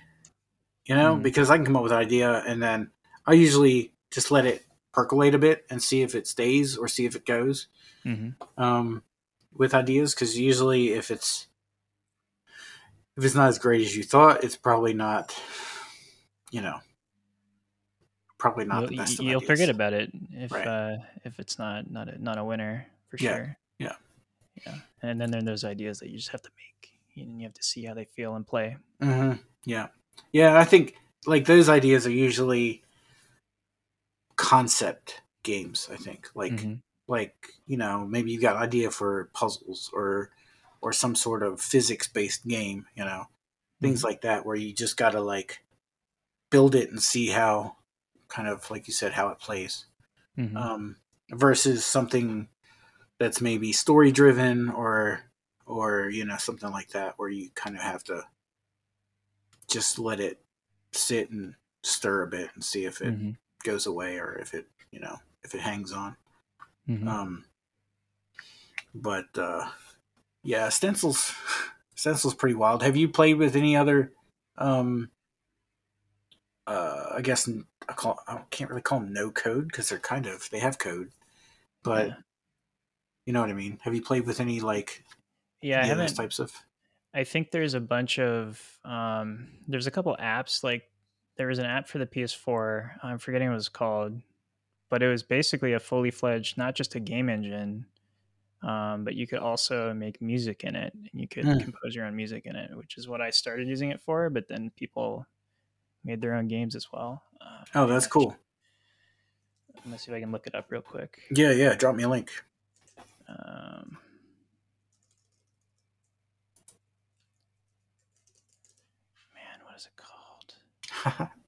you know? Mhm. Because I can come up with an idea and then I usually just let it percolate a bit and see if it stays or see if it goes hmm um, with ideas. Because usually, if it's if it's not as great as you thought, it's probably not, you know, probably not You'll, the best. of you'll ideas. forget about it if Right. uh, if it's not not a, not a winner for Yeah, sure. yeah. yeah. And then there are those ideas that you just have to make, and you have to see how they feel and play. hmm Yeah, yeah. I think like those ideas are usually concept games. I think like Mhm. like you know maybe you've got an idea for puzzles or or some sort of physics based game. You know things like that where you just got to like build it and see how kind of like you said how it plays Mhm. um, versus something that's maybe story driven or or you know something like that where you kind of have to just let it sit and stir a bit and see if it Mhm. goes away or if it you know if it hangs on Mhm. um but uh yeah Stencyl's Stencyl's pretty wild have you played with any other um uh i guess I, call, I can't really call them no code because they're kind of they have code but Yeah. you know what i mean have you played with any like yeah, I any those haven't. types of I think there's a bunch of um, there's a couple apps like there was an app for the PS4. I'm forgetting what it was called, but it was basically a fully fledged, not just a game engine, um, but you could also make music in it, and you could Mm. compose your own music in it, which is what I started using it for. But then people made their own games as well. Uh, oh that's cool Let me see if I can look it up real quick. yeah yeah drop me a link Um, man, what is it called?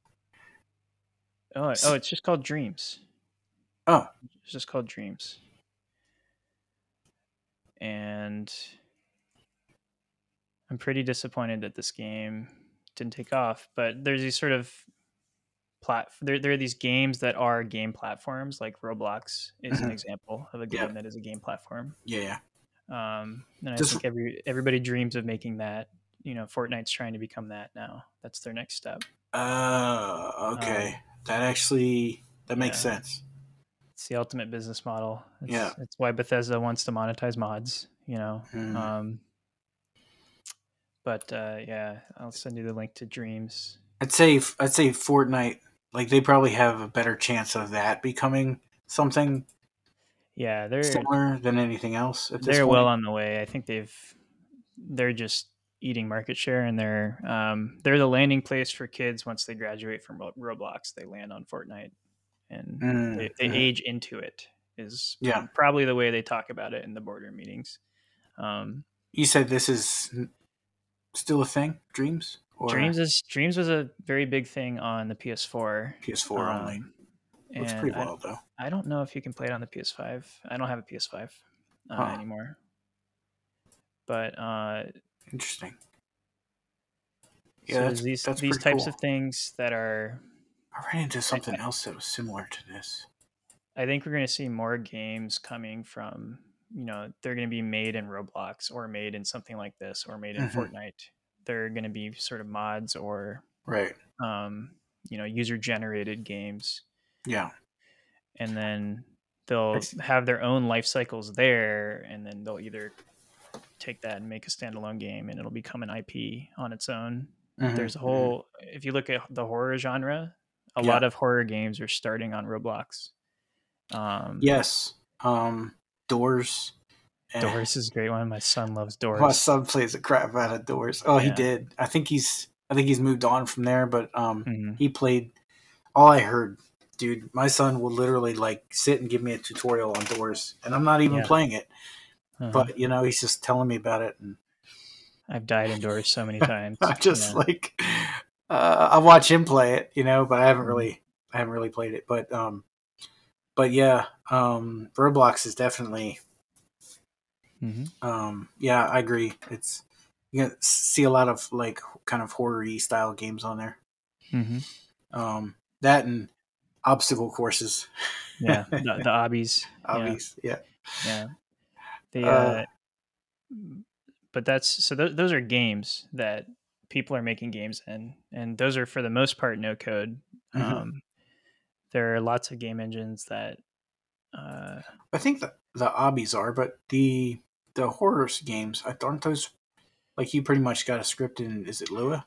Oh, oh, it's just called Dreams. oh It's just called Dreams. And I'm pretty disappointed that this game didn't take off. But there's these sort of plat. There, there are these games that are game platforms. Like Roblox is an Mhm. example of a game Yeah. that is a game platform. yeah yeah Um, and I Just- think every everybody dreams of making that. You know, Fortnite's trying to become that now. That's their next step. uh okay that actually that makes yeah. sense It's the ultimate business model. It's, Yeah. it's why Bethesda wants to monetize mods. You know, Mhm. um, but uh, yeah, I'll send you the link to Dreams. I'd say I'd say Fortnite like they probably have a better chance of that becoming something Yeah, they're similar than anything else they're point. well on the way. I think they've they're just eating market share, and they're um, they're the landing place for kids once they graduate from Roblox. They land on Fortnite, and Mm, they, they mhm. age into it. Is Yeah. probably the way they talk about it in the boardroom meetings. Um, You said this is still a thing, Dreams or Dreams is Dreams was a very big thing on the PS4. PS4 only. um, Looks and pretty I- wild though. I don't know if you can play it on the PS5. I don't have a PS5 uh, Huh. anymore. But uh, Interesting. so Yeah, there's that's, these that's these types cool. of things that are. I ran into something else that was similar to this. I think we're going to see more games coming from. You know, they're going to be made in Roblox or made in something like this or made in Mhm. Fortnite. They're going to be sort of mods or Right. um, you know user generated games. Yeah. and then they'll have their own life cycles there and then they'll either take that and make a standalone game and it'll become an ip on its own Mhm, There's a mhm. whole. If you look at the horror genre, a Yeah. lot of horror games are starting on Roblox. Um, Yes. Um, Doors. Eh, Doors is a great one. My son loves Doors. My son plays the crap out of Doors. Oh, he did. I think he's. I think he's moved on from there, but um, Mhm. he played. All I heard, dude, my son will literally like sit and give me a tutorial on Doors, and I'm not even Yeah. playing it. Uh-huh. But you know, he's just telling me about it, and I've died in Doors so many times. I'm just Yeah. like, uh, I watch him play it, you know, but I haven't Mhm. really, I haven't really played it. But um, but yeah, um, Roblox is definitely Mhm. Um, yeah, I agree. It's you can see a lot of like kind of horror-y style games on there. Mhm. Um, that and obstacle courses, Yeah, the, the obbies. Yeah. Yeah. Yeah. The Uh, uh, but that's so th- those are games that people are making games in, and those are for the most part no code. Mhm. Um, there are lots of game engines that. Uh, I think that the obbies are, but the the horror games aren't those like you pretty much got a script in. Is it Lua?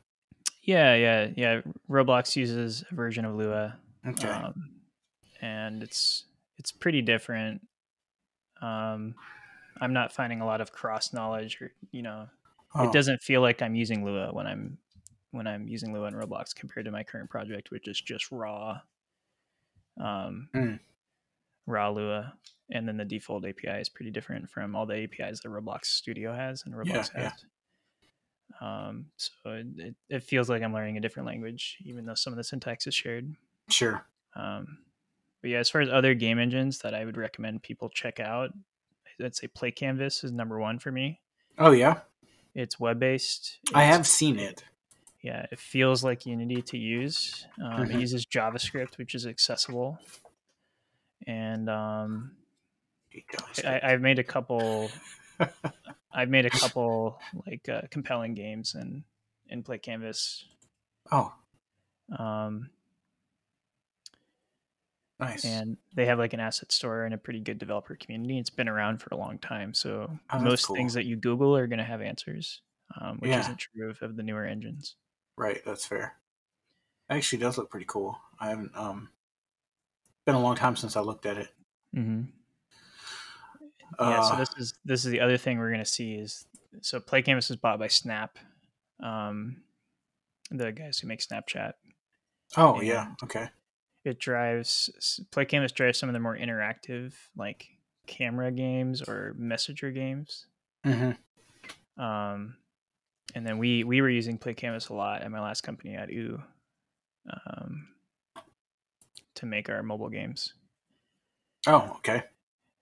yeah, yeah, yeah. Roblox uses a version of Lua, Okay. um, and it's it's pretty different. Um, I'm not finding a lot of cross knowledge, or you know, Oh, it doesn't feel like I'm using Lua when I'm when I'm using Lua in Roblox compared to my current project, which is just raw, um, Mm. raw Lua, and then the Defold API is pretty different from all the APIs that Roblox Studio has and Roblox Yeah, yeah. has. Um, so it, it, it feels like I'm learning a different language, even though some of the syntax is shared. Sure. Um, but yeah, as far as other game engines that I would recommend people check out, I'd say Play Canvas is number one for me. Oh yeah, It's web based. I have seen it. Yeah, it feels like Unity to use. Um, It Mhm. uses JavaScript, which is accessible, and um, I, I've made a couple. I've made a couple like uh, compelling games and in Play Canvas. oh, Um, nice. and they have like an asset store and a pretty good developer community. It's been around for a long time, so Oh, most cool. things that you Google are going to have answers, um, which Yeah. isn't true of, of the newer engines. Right, that's fair. Actually, does look pretty cool. I haven't um been a long time since I looked at it. Mm-hmm. yeah, so Uh, this is this is the other thing we're going to see is so Play Canvas was bought by Snap, um, the guys who make Snapchat. oh yeah, okay. It drives Play Canvas drives some of the more interactive like camera games or messenger games. hmm Um, and then we we were using Play Canvas a lot at my last company at U, um, to make our mobile games. Oh, okay.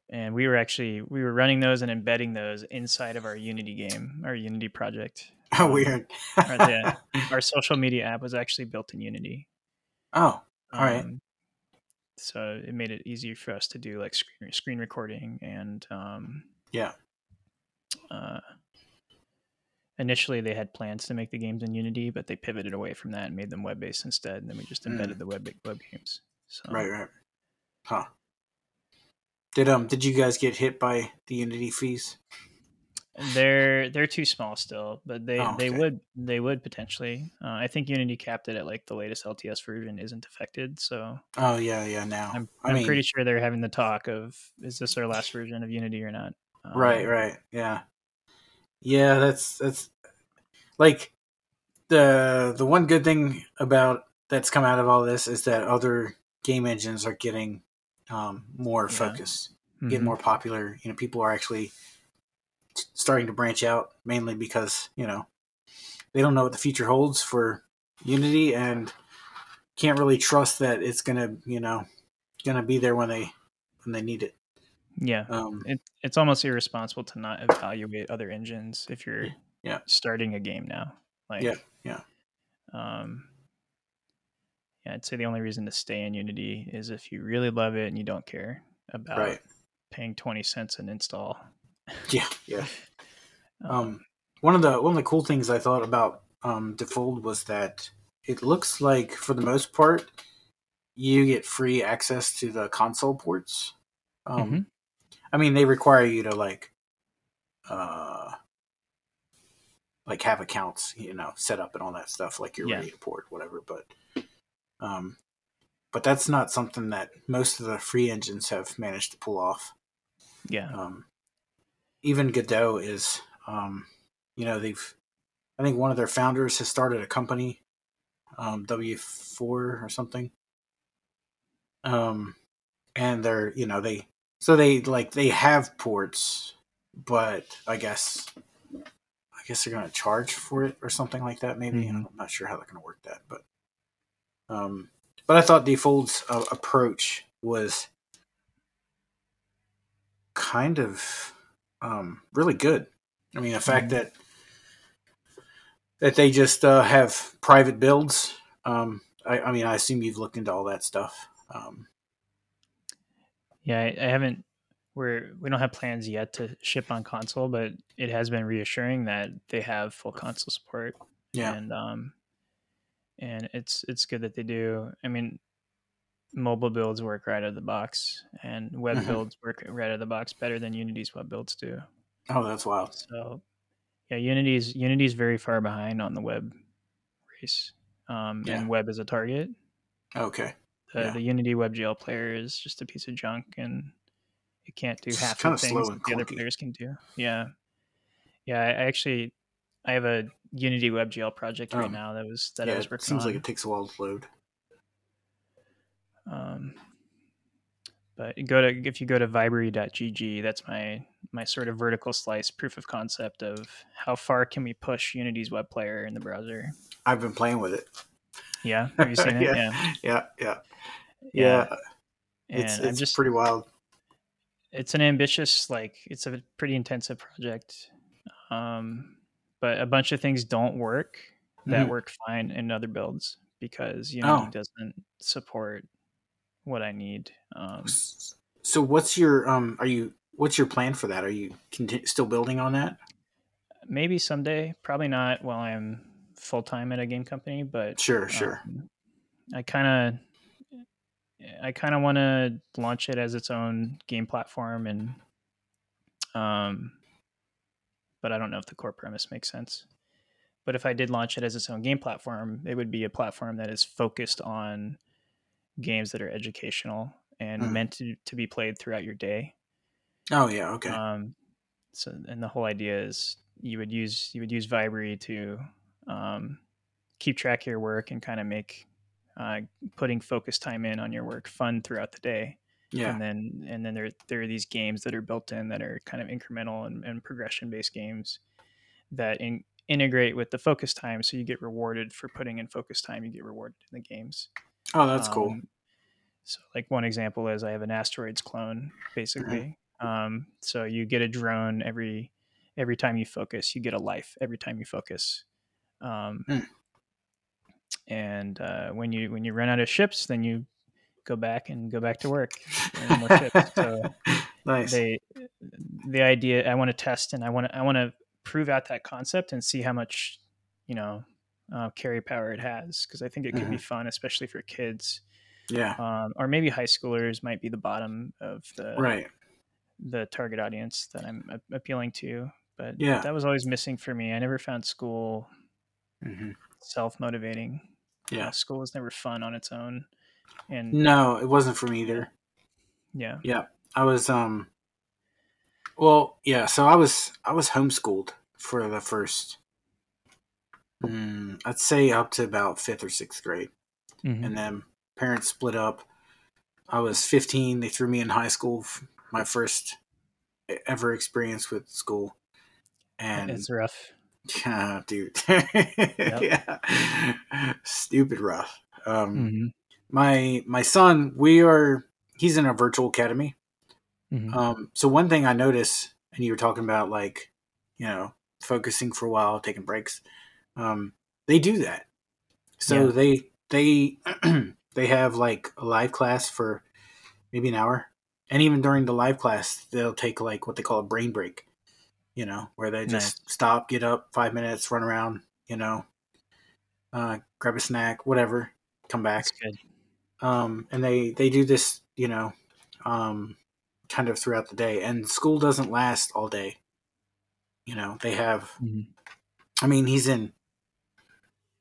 And we were actually we were running those and embedding those inside of our Unity game, our Unity project. How Um, weird. Right there. Our social media app was actually built in Unity. oh, All right. Um, So it made it easier for us to do like screen screen recording and um, yeah. uh, initially they had plans to make the games in Unity, but they pivoted away from that and made them web based instead. And then we just Mm. embedded the web web games. So Right, right. Huh. Did um did you guys get hit by the Unity fees? they're they're too small still, but they Oh, they would they would potentially. Uh, I think Unity capped it at like the latest LTS version isn't affected. So Oh yeah, yeah. Now I'm I I'm mean, pretty sure they're having the talk of is this our last version of Unity or not? Um, right, right. Yeah, yeah. That's that's like the the one good thing about that's come out of all this is that other game engines are getting um, more Yeah. focus, mhm. getting more popular. You know, people are actually starting to branch out mainly because you know they don't know what the future holds for Unity and can't really trust that it's gonna you know gonna be there when they when they need it. Yeah. Um, it, it's almost irresponsible to not evaluate other engines if you're Yeah. starting a game now. Like, Yeah, yeah. Um, yeah, I'd say the only reason to stay in Unity is if you really love it and you don't care about right. paying twenty cents an install. Yeah, yeah. Um, Um, one of the one of the cool things I thought about um, Defold was that it looks like, for the most part, you get free access to the console ports. Um, Mhm. I mean, they require you to like, uh, like have accounts, you know, set up and all that stuff, like you're Yeah. ready to port, whatever. But um, but that's not something that most of the free engines have managed to pull off. Yeah. Um, even Godot is, um, you know, they've, I think one of their founders has started a company, um, W4 or something. Um, and they're, you know, they, so they like, they have ports, but I guess, I guess they're going to charge for it or something like that. Maybe Mhm. I'm not sure how they're going to work that, but, um, but I thought Defold's uh, approach was kind of um, really good. I mean, the fact Mhm. that that they just uh, have private builds. Um, I, I mean, I assume you've looked into all that stuff. Um, Yeah, I, I haven't. We're we don't have plans yet to ship on console, but it has been reassuring that they have full console support. yeah, and um, and it's it's good that they do. I mean, mobile builds work right out of the box, and web Mhm. builds work right out of the box better than Unity's web builds do. oh, that's wild. So, yeah, Unity's Unity's very far behind on the web race, um, Yeah. and web is a target. Okay, The, Yeah. the Unity WebGL player is just a piece of junk, and it can't do It's half the things that the other players can do. Yeah, yeah. I, I actually I have a Unity WebGL project right Um, now that was that I yeah, was it working seems on. like it takes a while to load. Um, but go to if you go to vibery.gg, that's my my sort of vertical slice proof of concept of how far can we push Unity's web player in the browser. I've been playing with it. Yeah, have you seen it? Yeah. yeah, Yeah, yeah, yeah. yeah. It's it's just pretty wild. it's an ambitious like it's a pretty intensive project um, but a bunch of things don't work that Mhm. work fine in other builds because unity Oh. doesn't support what i need um, So, what's your um? Are you what's your plan for that? Are you conti- still building on that? maybe someday probably not while i'm full-time at a game company but Sure, sure. um, i kind of i kind of want to launch it as its own game platform and um but i don't know if the core premise makes sense but if i did launch it as its own game platform it would be a platform that is focused on games that are educational and Mhm. meant to, to be played throughout your day Oh yeah, okay. um so and the whole idea is you would use you would use Vibery to um, keep track of your work and kind of make uh, putting focus time in on your work fun throughout the day yeah, and then and then there there are these games that are built in that are kind of incremental and, and progression based games that in, integrate with the focus time so you get rewarded for putting in focus time you get rewarded in the games oh that's cool. um, so, like one example is I have an asteroids clone, basically. Um, so you get a drone every every time you focus. You get a life every time you focus. Um, Hmm. And uh, when you when you run out of ships, then you go back and go back to work. and more ships. So nice. they the idea I want to test and I want to I want to prove out that concept and see how much you know uh, carry power it has because I think it could be fun, especially for kids yeah, um, or maybe high schoolers might be the bottom of the right. the target audience that I'm appealing to. But Yeah. that was always missing for me. I never found school hmm self motivating. Yeah. school was never fun on its own, and No, it wasn't for me either. yeah, Yeah, I was um. Well, yeah. So I was I was homeschooled for the first, mm, I'd say up to about fifth or sixth grade, Mhm. and then parents split up. I was 15. They threw me in high school. My first ever experience with school, and it's rough. Yeah, dude, yeah, stupid rough. Um, Mhm. my my son, we are he's in a virtual academy. Mhm. Um, so one thing I notice, and you were talking about like, you know, focusing for a while, taking breaks. Um, they do that. So Yeah. they they they have like a live class for maybe an hour, and even during the live class, they'll take like what they call a brain break. You know, where they just stop, get up, five minutes, run around. You know, uh, grab a snack, whatever, come back um, and they they do this you know um, kind of throughout the day and school doesn't last all day you know they have Mhm. I mean, he's in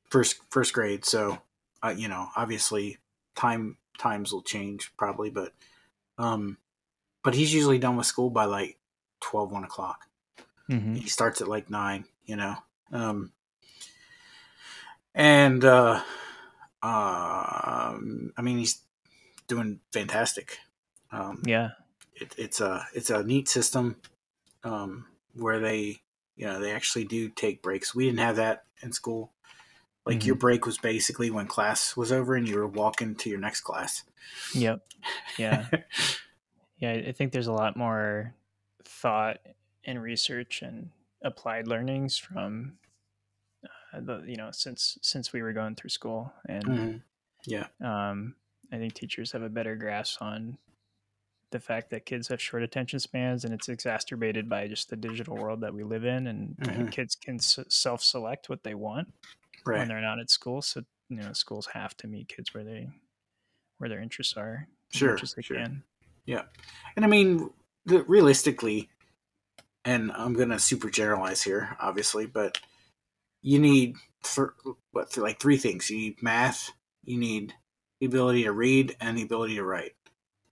first first grade, so uh, you know, obviously time times will change probably, but um, but he's usually done with school by like 12, 1 o'clock. Mm-hmm. He starts at like nine, you know. Um, and uh, um, I mean, he's doing fantastic. Um, Yeah. it, it's a it's a neat system um, where they you know they actually do take breaks. We didn't have that in school. Like your break was basically when class was over and you were walking to your next class. Yep. Yeah. Yeah. I think there's a lot more thought and research and applied learnings from uh, the you know since since we were going through school and Mhm. Yeah, um, I think teachers have a better grasp on the fact that kids have short attention spans and it's exacerbated by just the digital world that we live in and, and Mhm. kids can s- self-select what they want when they're not at school so you know schools have to meet kids where they where their interests are as Sure, much as they sure. can And I mean, the, realistically, and I'm gonna super generalize here, obviously, but you need th- what th- like three things. You need math, you need the ability to read, and the ability to write.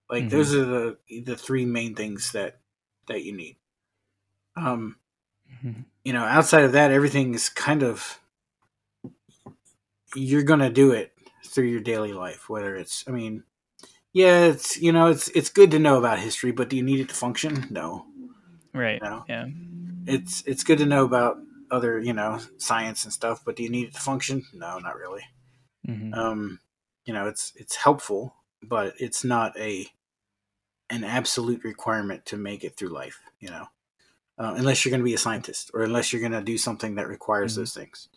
Like Mhm. those are the the three main things that that you need. Um, Mhm. you know, outside of that, everything is kind of you're gonna do it through your daily life. Whether it's, I mean, yeah, it's you know, it's it's good to know about history, but do you need it to function? No. Right No. yeah It's it's good to know about other you know science and stuff, but do you need it to function? No, not really. hmm Um, you know, it's it's helpful, but it's not a an absolute requirement to make it through life. You know, uh, unless you're going to be a scientist or unless you're going to do something that requires Mhm. those things.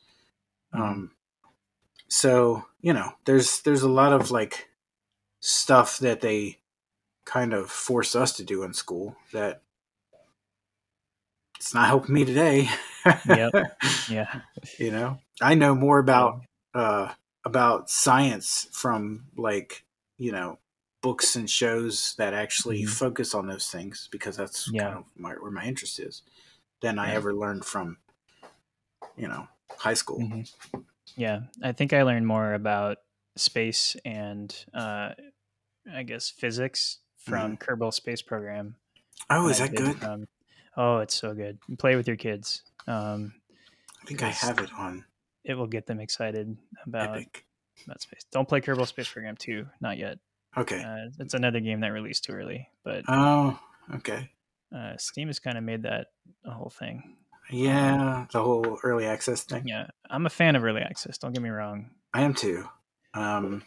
Mhm. Um, so you know, there's there's a lot of like stuff that they kind of force us to do in school that it's not helping me today. Yep. yeah you know, I know more about uh, about science from like you know books and shows that actually Mhm. focus on those things because that's Yeah. kind of my, where my interest is than I ever learned from you know high school. Mhm. Yeah, I think I learned more about space and uh, I guess physics from Kerbal Space Program. Oh, is that good? From, oh, it's so good. Play with your kids. Um, I think I have it on it will get them excited about Epic. about space. Don't play Kerbal Space Program two, not yet. Okay. Uh, it's another game that released too early, but oh, okay. uh, Steam has kind of made that a whole thing. Yeah, the whole early access thing. Yeah, I'm a fan of early access. Don't get me wrong. I am too. Um,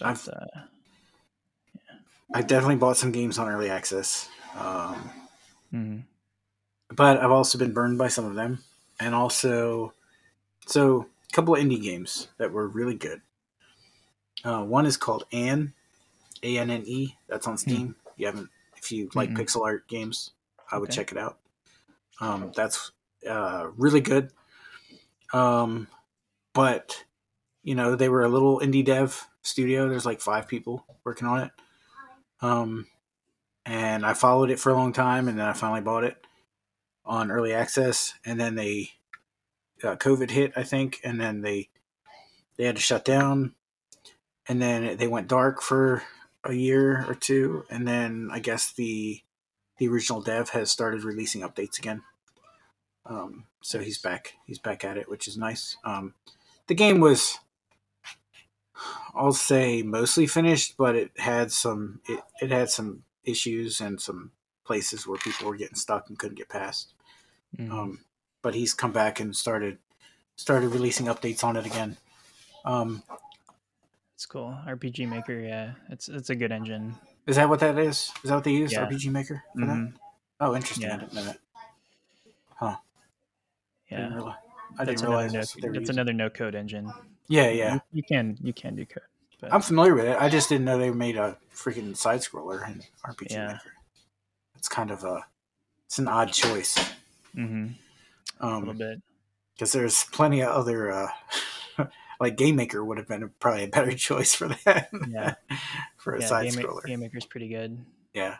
But, I've- uh, I definitely bought some games on early access. Um, mhm. but I've also been burned by some of them, and also, so a couple of indie games that were really good. Uh, one is called Anne, A N N E. That's on Steam. You haven't, if you like Mm-mm. pixel art games, I would Okay. check it out. Um, that's uh, really good. Um, but you know, they were a little indie dev studio. There's like five people working on it. Um, and I followed it for a long time, and then I finally bought it on early access, and then they uh, COVID hit, I think, and then they they had to shut down, and then they went dark for a year or two, and then I guess the the original dev has started releasing updates again. Um, so he's back. He's back at it, which is nice. Um, the game was, I'll say, mostly finished, but it had some it, it had some issues and some places where people were getting stuck and couldn't get past. Mhm. Um, but he's come back and started started releasing updates on it again. Um, It's cool. RPG Maker, yeah, it's it's a good engine. is that what that is? Is that what they use? Yeah. RPG Maker for that? Mhm. Oh, interesting. I Yeah. didn't know that. I didn't realize. I that's didn't another no, that's that's another no code engine. Yeah, yeah. You, you can you can do code. But I'm familiar with it. I just didn't know they made a freaking side scroller in RPG Yeah. Maker. It's kind of a it's an odd choice. Mm-hmm. a little Um, bit. because there's plenty of other uh, like Game Maker would have been probably a better choice for that. Yeah. for a Yeah, side Game, scroller. Game Maker's pretty good. Yeah,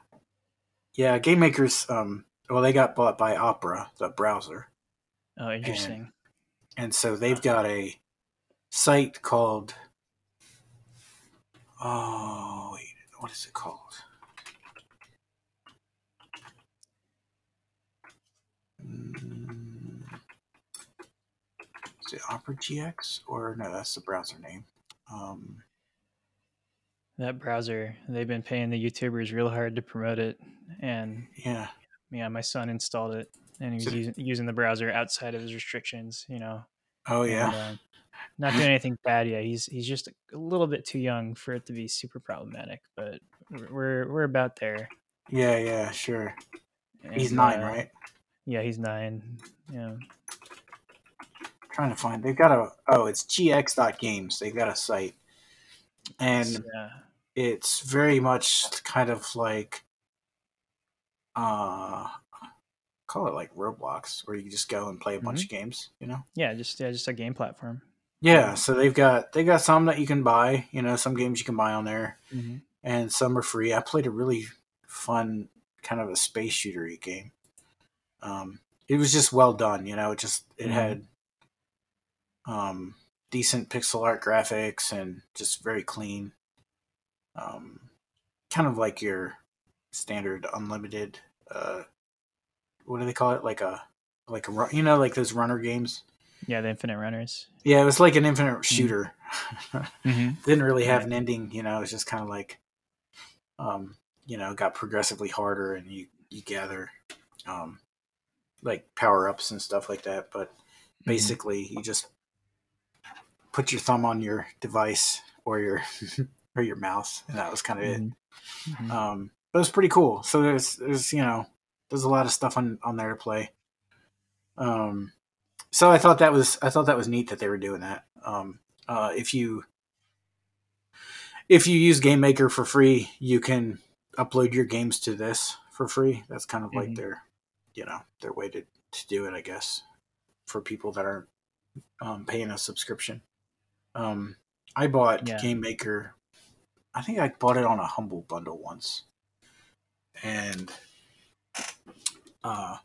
yeah. Game Maker's um, well, they got bought by Opera, the browser. Oh, interesting. And, and so they've got a site called oh wait, what is it called? Mm, Is it Opera GX or no? That's the browser name. Um, That browser, they've been paying the YouTubers real hard to promote it, and yeah, yeah, my son installed it, and he was So- using, using the browser outside of his restrictions. You know, oh and, yeah, uh, not doing anything bad yet. He's he's just a little bit too young for it to be super problematic, but we're we're, about there. yeah, yeah, sure. He's nine, uh, right? Yeah, he's nine. Yeah. trying to find. They've got a oh, it's gx.games. They've got a site, and yeah. it's very much kind of like uh call it like roblox where you just go and play a bunch of games you know Yeah, just yeah, just a game platform. Yeah so they've got they got some that you can buy you know some games you can buy on there. Mm-hmm. and some are free. I played a really fun kind of a space shootery game. Um it was just well done you know it just it Mhm. had um decent pixel art graphics and just very clean. Um kind of like your standard unlimited uh what do they call it? Like a like a you know like those runner games Yeah, the Infinite Runners. yeah it was like an infinite shooter Mm-hmm. didn't really have an ending you know it's just kind of like um you know got progressively harder and you you gather um like power ups and stuff like that but Mm-hmm. basically you just put your thumb on your device or your or your mouse and that was kind of it Mhm. um but it was pretty cool so there's there's you know there's a lot of stuff on on there to play um so i thought that was i thought that was neat that they were doing that um uh if you if you use game maker for free you can upload your games to this for free that's kind of like Mhm. their you know their way to, to do it i guess for people that aren't um, paying a subscription um i bought Yeah. game maker i think i bought it on a humble bundle once and uh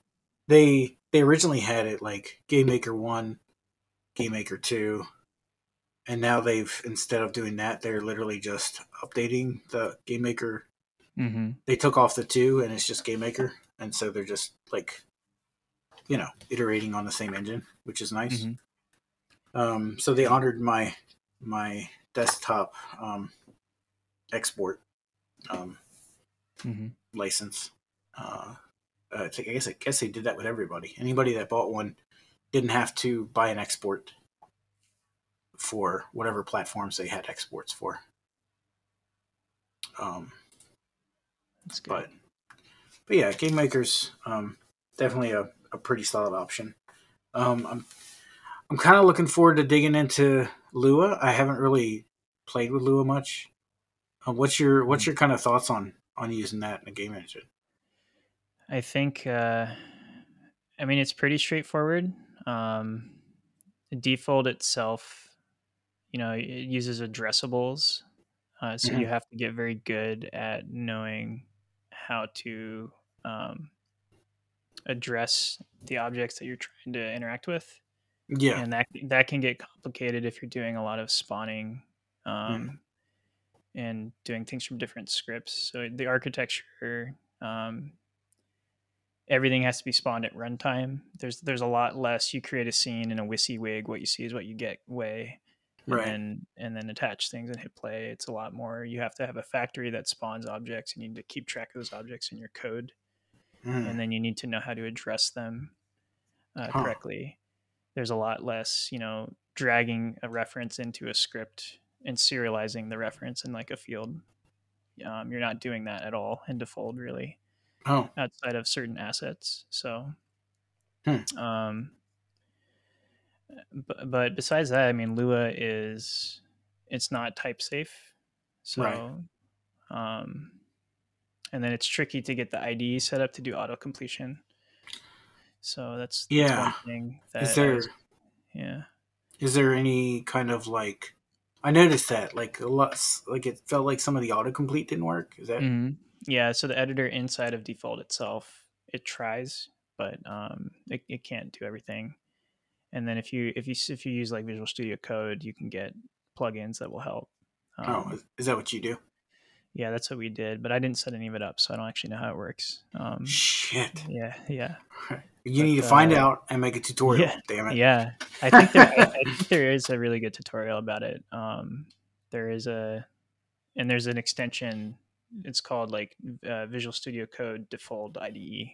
they they originally had it like game maker 1 game maker 2 and now they've instead of doing that they're literally just updating the game maker Mm-hmm. they took off the 2 and it's just game maker and so they're just like you know iterating on the same engine which is nice Mhm. um so they honored my my desktop um export um Mm-hmm. license. Uh, I think I guess I guess they did that with everybody. Anybody that bought one didn't have to buy an export for whatever platforms they had exports for. Um, That's good. but but yeah, game makers um, definitely a, a pretty solid option. Um, I'm I'm kind of looking forward to digging into Lua. I haven't really played with Lua much. Uh, what's your what's your kind of thoughts on on using that in a game engine? I think, uh, I mean, it's pretty straightforward. Um, the Defold itself, you know, it uses addressables. Uh, so you have to get very good at knowing how to um, address the objects that you're trying to interact with. Yeah, and that that can get complicated if you're doing a lot of spawning um, and doing things from different scripts. So the architecture, um, everything has to be spawned at runtime. There's there's a lot less. You create a scene in a WYSIWYG, what you see is what you get way, and right. then and then attach things and hit play. It's a lot more. You have to have a factory that spawns objects, and you need to keep track of those objects in your code Mm. and then you need to know how to address them uh, Huh. correctly. There's a lot less, you know, dragging a reference into a script and serializing the reference in like a field. Um, you're not doing that at all in Defold, really, Oh, outside of certain assets. So, Hmm. um, but, but besides that, I mean, Lua is it's not type safe, so Right. um, and then it's tricky to get the IDE set up to do auto completion. So that's, that's Yeah. one thing that is there was- yeah. is there any kind of like? I noticed that like a lot, like it felt like some of the autocomplete didn't work. Is that Mhm. Yeah, so the editor inside of Defold itself, it tries, but um, it, it can't do everything. and then if you if you if you use like Visual Studio Code, you can get plugins that will help. oh, Um, is- is that what you do? yeah, that's what we did, but I didn't set any of it up, so I don't actually know how it works. Um, Shit. yeah, yeah, You need to find uh, out and make a tutorial. yeah, Damn it. yeah. I think there, I, I think there is a really good tutorial about it. Um, there is a, and there's an extension. It's called like uh, Visual Studio Code Defold IDE.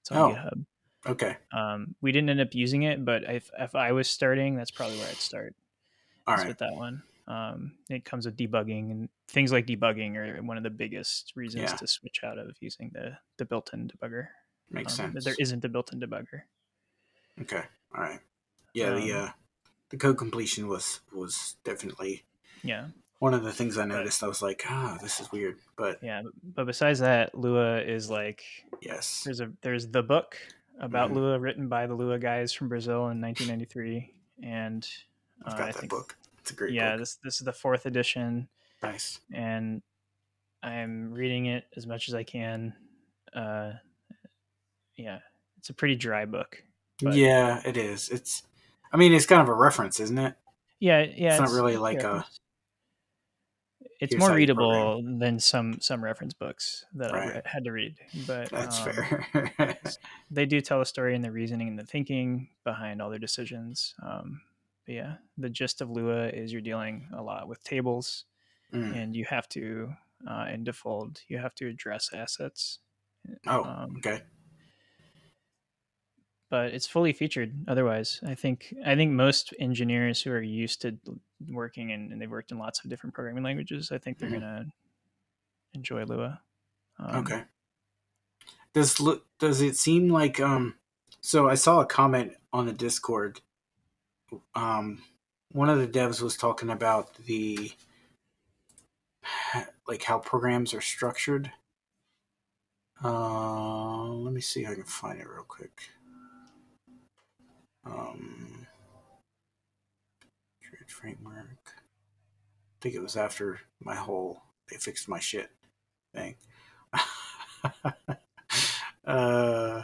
It's on Oh. GitHub. Okay. Um, we didn't end up using it, but if if I was starting, that's probably where I'd start. All right. with that one. Um, it comes with debugging and things like debugging are one of the biggest reasons Yeah. to switch out of using the the built-in debugger. Makes Um, sense. There isn't a built-in debugger. Okay. All right. Yeah. the Um, uh, the code completion was was definitely Yeah, one of the things I noticed. I was like, ah, this is weird, but yeah. but- besides that, Lua is like yes. there's a there's the book about Mhm. Lua written by the Lua guys from Brazil in 1993, and uh, I've got I that think book. It's a great yeah, book. this this is the fourth edition. Nice. and I'm reading it as much as I can. Uh, yeah, it's a pretty dry book. But- yeah, it is. It's. I mean, it's kind of a reference, isn't it? Yeah, yeah. It's not really it's like a-. It's here's more readable than some some reference books that I re- had to read, but That's um, fair. they do tell a story and the reasoning and the thinking behind all their decisions. Um, but yeah, the gist of Lua is you're dealing a lot with tables, Mm. and you have to uh, in Defold you have to address assets. Oh, um, okay. but it's fully featured otherwise i think i think most engineers who are used to working in and they've worked in lots of different programming languages i think they're Mhm. gonna enjoy lua um, Okay. Does does it seem like um? So I saw a comment on the Discord. Um, one of the devs was talking about the like how programs are structured. Uh, let me see if I can find it real quick. Um, framework. I think it was after my whole they fixed my shit thing. uh,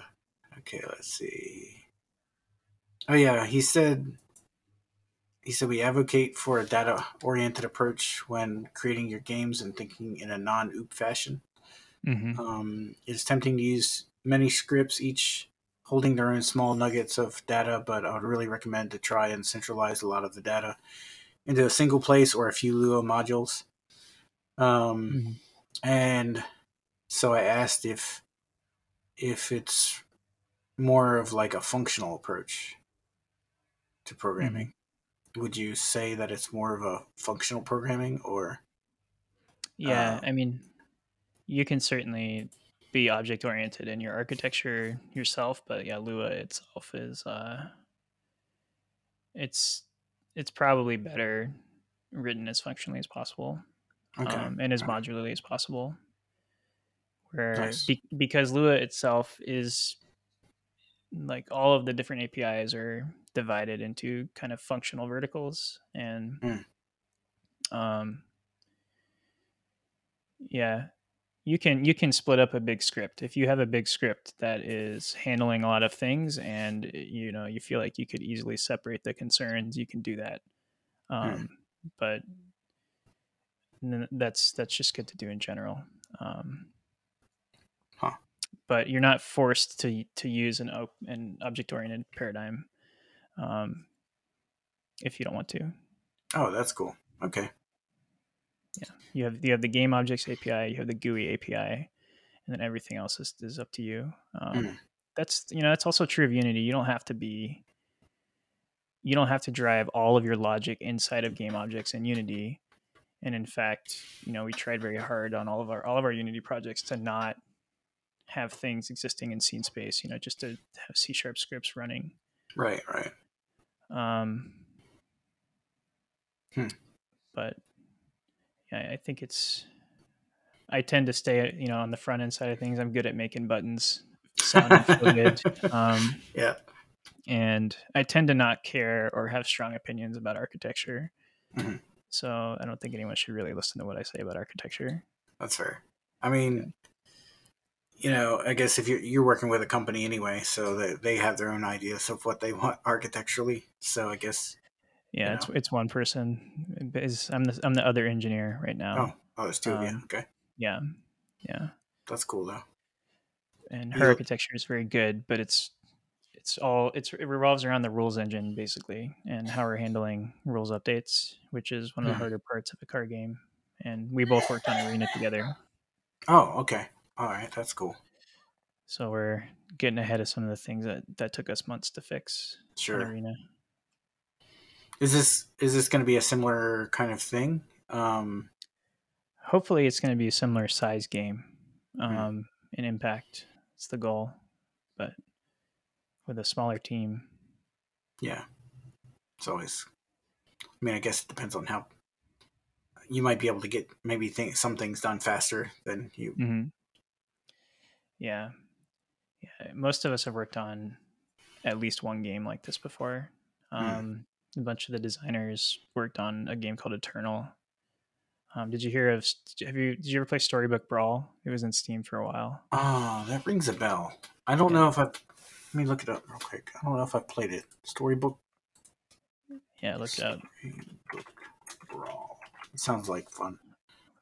okay, let's see. Oh yeah, he said. He said we advocate for a data-oriented approach when creating your games and thinking in a non-OOP fashion. mhm. Um, it's tempting to use many scripts, each holding their own small nuggets of data, but I would really recommend to try and centralize a lot of the data into a single place or a few Lua modules. Um, Mhm. and so I asked if if it's more of like a functional approach to programming. Would you say that it's more of a functional programming or yeah uh, i mean you can certainly be object oriented in your architecture yourself but yeah lua itself is uh it's it's probably better written as functionally as possible okay? um, and as okay. modularly as possible. Where Nice. be, because Lua itself is like all of the different APIs are divided into kind of functional verticals, and Mm. um, yeah, you can you can split up a big script if you have a big script that is handling a lot of things, and you know you feel like you could easily separate the concerns. You can do that, um, but that's that's just good to do in general. Um, Huh. But you're not forced to to use an an object oriented paradigm um, if you don't want to. Oh, that's cool. Okay. You have you have the game objects API, you have the GUI API, and then everything else is, is up to you. Um, Mm. That's you know that's also true of Unity. You don't have to be you don't have to drive all of your logic inside of game objects in Unity. And in fact, you know we tried very hard on all of our all of our Unity projects to not have things existing in scene space. You know, just to have C sharp scripts running. Right, right. Um, Hmm. But yeah, I think it's. I tend to stay, you know, on the front end side of things. I'm good at making buttons sound good, um, Yeah. and I tend to not care or have strong opinions about architecture. Mhm. So I don't think anyone should really listen to what I say about architecture. That's fair. I mean, you know, I guess if you're you're working with a company anyway, so that they have their own ideas of what they want architecturally. So I guess Yeah, you it's know. it's one person. Is I'm the I'm the other engineer right now. oh, oh, there's two of you. Um, Okay, Yeah, yeah, that's cool though. and her architecture is very good, but it's it's all it's it revolves around the rules engine basically and how we're handling rules updates, which is one of the Hmm. harder parts of a card game. And we both worked on Arena together, Oh, okay, all right, that's cool. so we're getting ahead of some of the things that that took us months to fix Sure. Arena. Is this is this going to be a similar kind of thing? Um, Hopefully, it's going to be a similar size game Hmm. um, in impact. It's the goal, but with a smaller team. yeah, it's always. I mean, I guess it depends on how. You might be able to get maybe think some things done faster than you. hmm Yeah, yeah. Most of us have worked on at least one game like this before. Hmm. Um, A bunch of the designers worked on a game called Eternal. Um, did you hear of? Have you? Did you ever play Storybook Brawl? It was in Steam for a while. Oh, that rings a bell. I don't Yeah. know if I've. Let me look it up real quick. I don't know if I've played it. Storybook. Yeah, look it up. Storybook Brawl. It sounds like fun.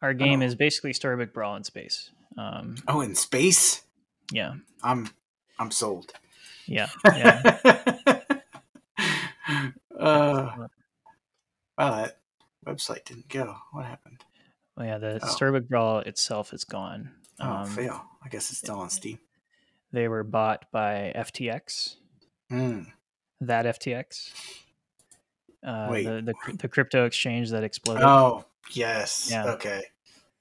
Our game is basically Storybook Brawl in space. Um, Oh, in space. yeah, I'm. I'm sold. yeah, yeah. Uh, wow, that website didn't go. What happened? Well, yeah, the Oh. Brawl itself is gone. Oh, Um, fail. I guess it's still on Steam. they were bought by FTX. Mm. That FTX. Uh, Wait. the, the the crypto exchange that exploded. Oh, yes. Yeah. Okay.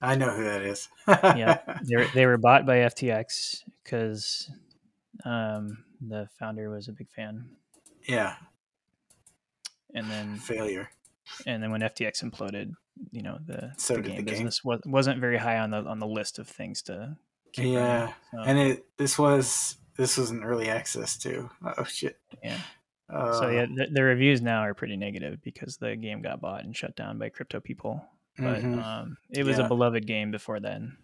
I know who that is. Yeah. they were, they were bought by FTX because um, the founder was a big fan, yeah. And then Failure. and then when FTX imploded, you know the, So the game the game. business was, wasn't very high on the on the list of things to. Yeah. So, And it this was this was an early access too. Oh shit. yeah. Uh, so yeah, the, the reviews now are pretty negative because the game got bought and shut down by crypto people. But mhm. um, it was Yeah. a beloved game before then,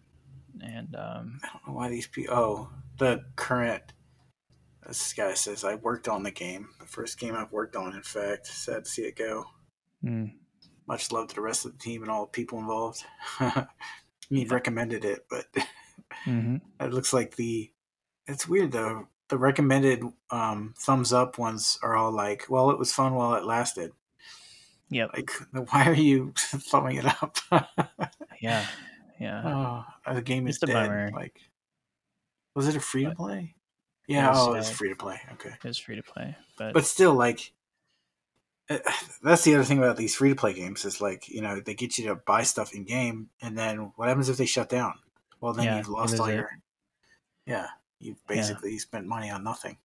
and um, I don't know why these people. Oh, the current. This guy says I worked on the game. The first game I've worked on. In fact, sad to see it go. mm, Much love to the rest of the team and all the people involved. he recommended it, but mhm. it looks like the. It's weird though. The recommended um, thumbs up ones are all like, "Well, it was fun while it lasted." yep, Like, why are you thumbing it up? yeah, yeah. oh, the game is It's a dead. bummer. Like, was it a free to play? Yeah, Yes, oh, it's yeah. free to play. Okay, it's free to play, but, but still, like, uh, that's the other thing about these free to play games is like, you know, they get you to buy stuff in game, and then what happens if they shut down? Well, then Yeah, you've lost all it. your. Yeah, you've basically spent money on nothing.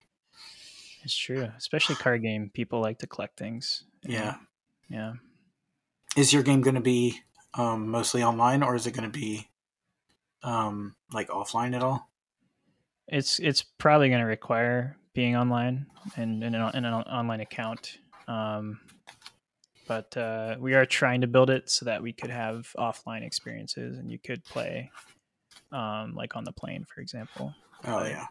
it's true. Especially card game, people like to collect things. Yeah. yeah. Is your game going to be um, mostly online, or is it going to be um, like offline at all? It's it's probably going to require being online and, and, an, and an online account. Um, but uh, we are trying to build it so that we could have offline experiences and you could play um, like on the plane, for example. Oh Right. yeah.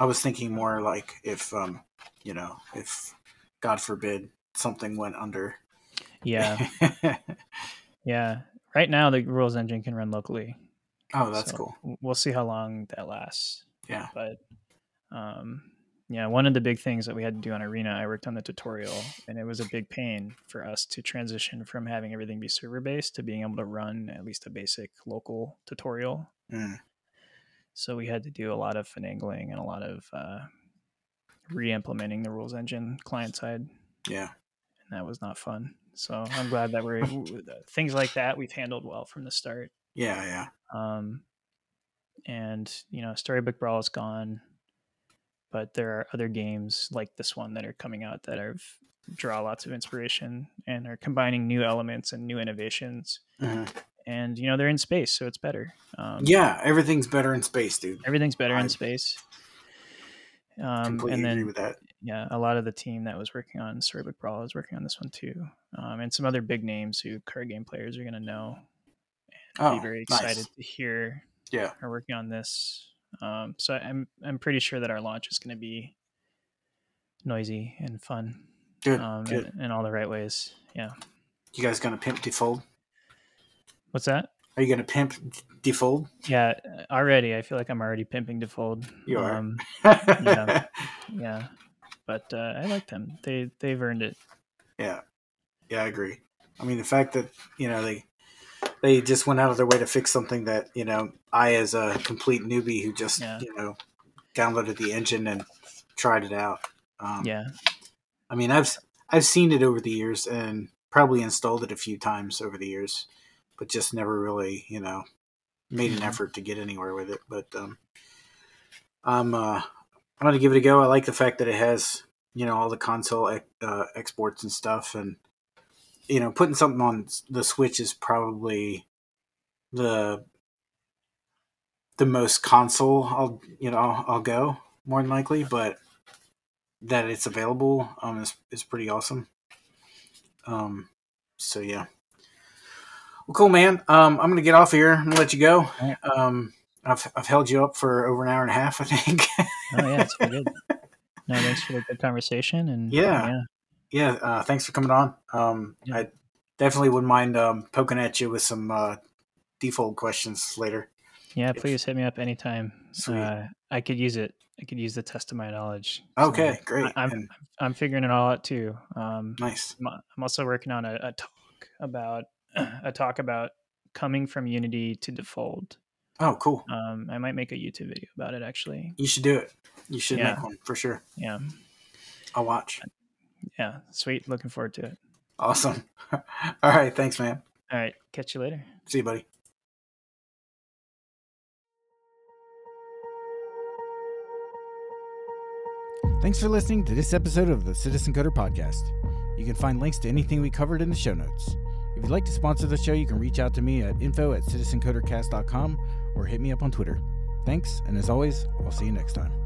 I was thinking more like if um you know, if God forbid something went under. Yeah, yeah. Right now, the rules engine can run locally. oh, that's so cool. We'll see how long that lasts. Yeah. But um, yeah, one of the big things that we had to do on Arena, I worked on the tutorial, and it was a big pain for us to transition from having everything be server based to being able to run at least a basic local tutorial. Mm. So we had to do a lot of finagling and a lot of uh, re-implementing the rules engine client side, Yeah. and that was not fun. So I'm glad that we're things like that we've handled well from the start. Yeah, yeah. Um, and you know, Storybook Brawl is gone, but there are other games like this one that are coming out that are draw lots of inspiration and are combining new elements and new innovations. Mhm. And you know, they're in space, so it's better. Um, Yeah, everything's better in space, dude. everything's better I in space. Um, Completely and agree then with that. yeah, a lot of the team that was working on Storybook Brawl is working on this one too, um, and some other big names who card game players are going to know. And Oh, be very nice. excited to hear Yeah. are working on this. Um, so I'm I'm pretty sure that our launch is going to be noisy and fun. Good, um, good. In, in all the right ways. Yeah. You guys gonna pimp Defold? What's that? Are you gonna pimp Defold? Yeah, already. I feel like I'm already pimping Defold. You are. Um, yeah. yeah, but uh, I like them. They they've earned it. Yeah, yeah, I agree. I mean, the fact that you know they they just went out of their way to fix something that you know I, as a complete newbie who just Yeah. you know downloaded the engine and tried it out. Um, Yeah, I mean, I've I've seen it over the years and probably installed it a few times over the years, but just never really you know made an Mhm. effort to get anywhere with it. But um, I'm uh, I'm gonna give it a go. I like the fact that it has you know all the console uh, exports and stuff, and you know putting something on the Switch is probably the the most console I'll you know I'll, I'll go more than likely, but that it's available um is, is pretty awesome. Um, so yeah. Well, cool, man. Um, I'm gonna get off here. I'm gonna let you go. right. Um, I've I've held you up for over an hour and a half, I think. oh yeah, it's pretty good. No, thanks for the good conversation and Yeah. yeah, yeah. Uh, thanks for coming on. Um, Yeah. I definitely wouldn't mind um poking at you with some uh Defold questions later. Yeah. If- Please hit me up anytime. Sweet. Uh, I could use it. I could use the test of my knowledge. So Okay, great. I, am and I'm figuring it all out too. Um, nice. I'm I'm also working on a, a talk about a talk about coming from Unity to Defold. Oh, cool. Um, I might make a YouTube video about it actually. You should do it. You should Yeah. make one for sure. Yeah, I'll watch. yeah, sweet. Looking forward to it. Awesome. All right. Thanks, man. All right, catch you later. See you, buddy. Thanks for listening to this episode of the Citizen Coder Podcast. You can find links to anything we covered in the show notes. If you'd like to sponsor the show, you can reach out to me at info at citizencodercast.com or hit me up on Twitter. Thanks, and as always, I'll see you next time.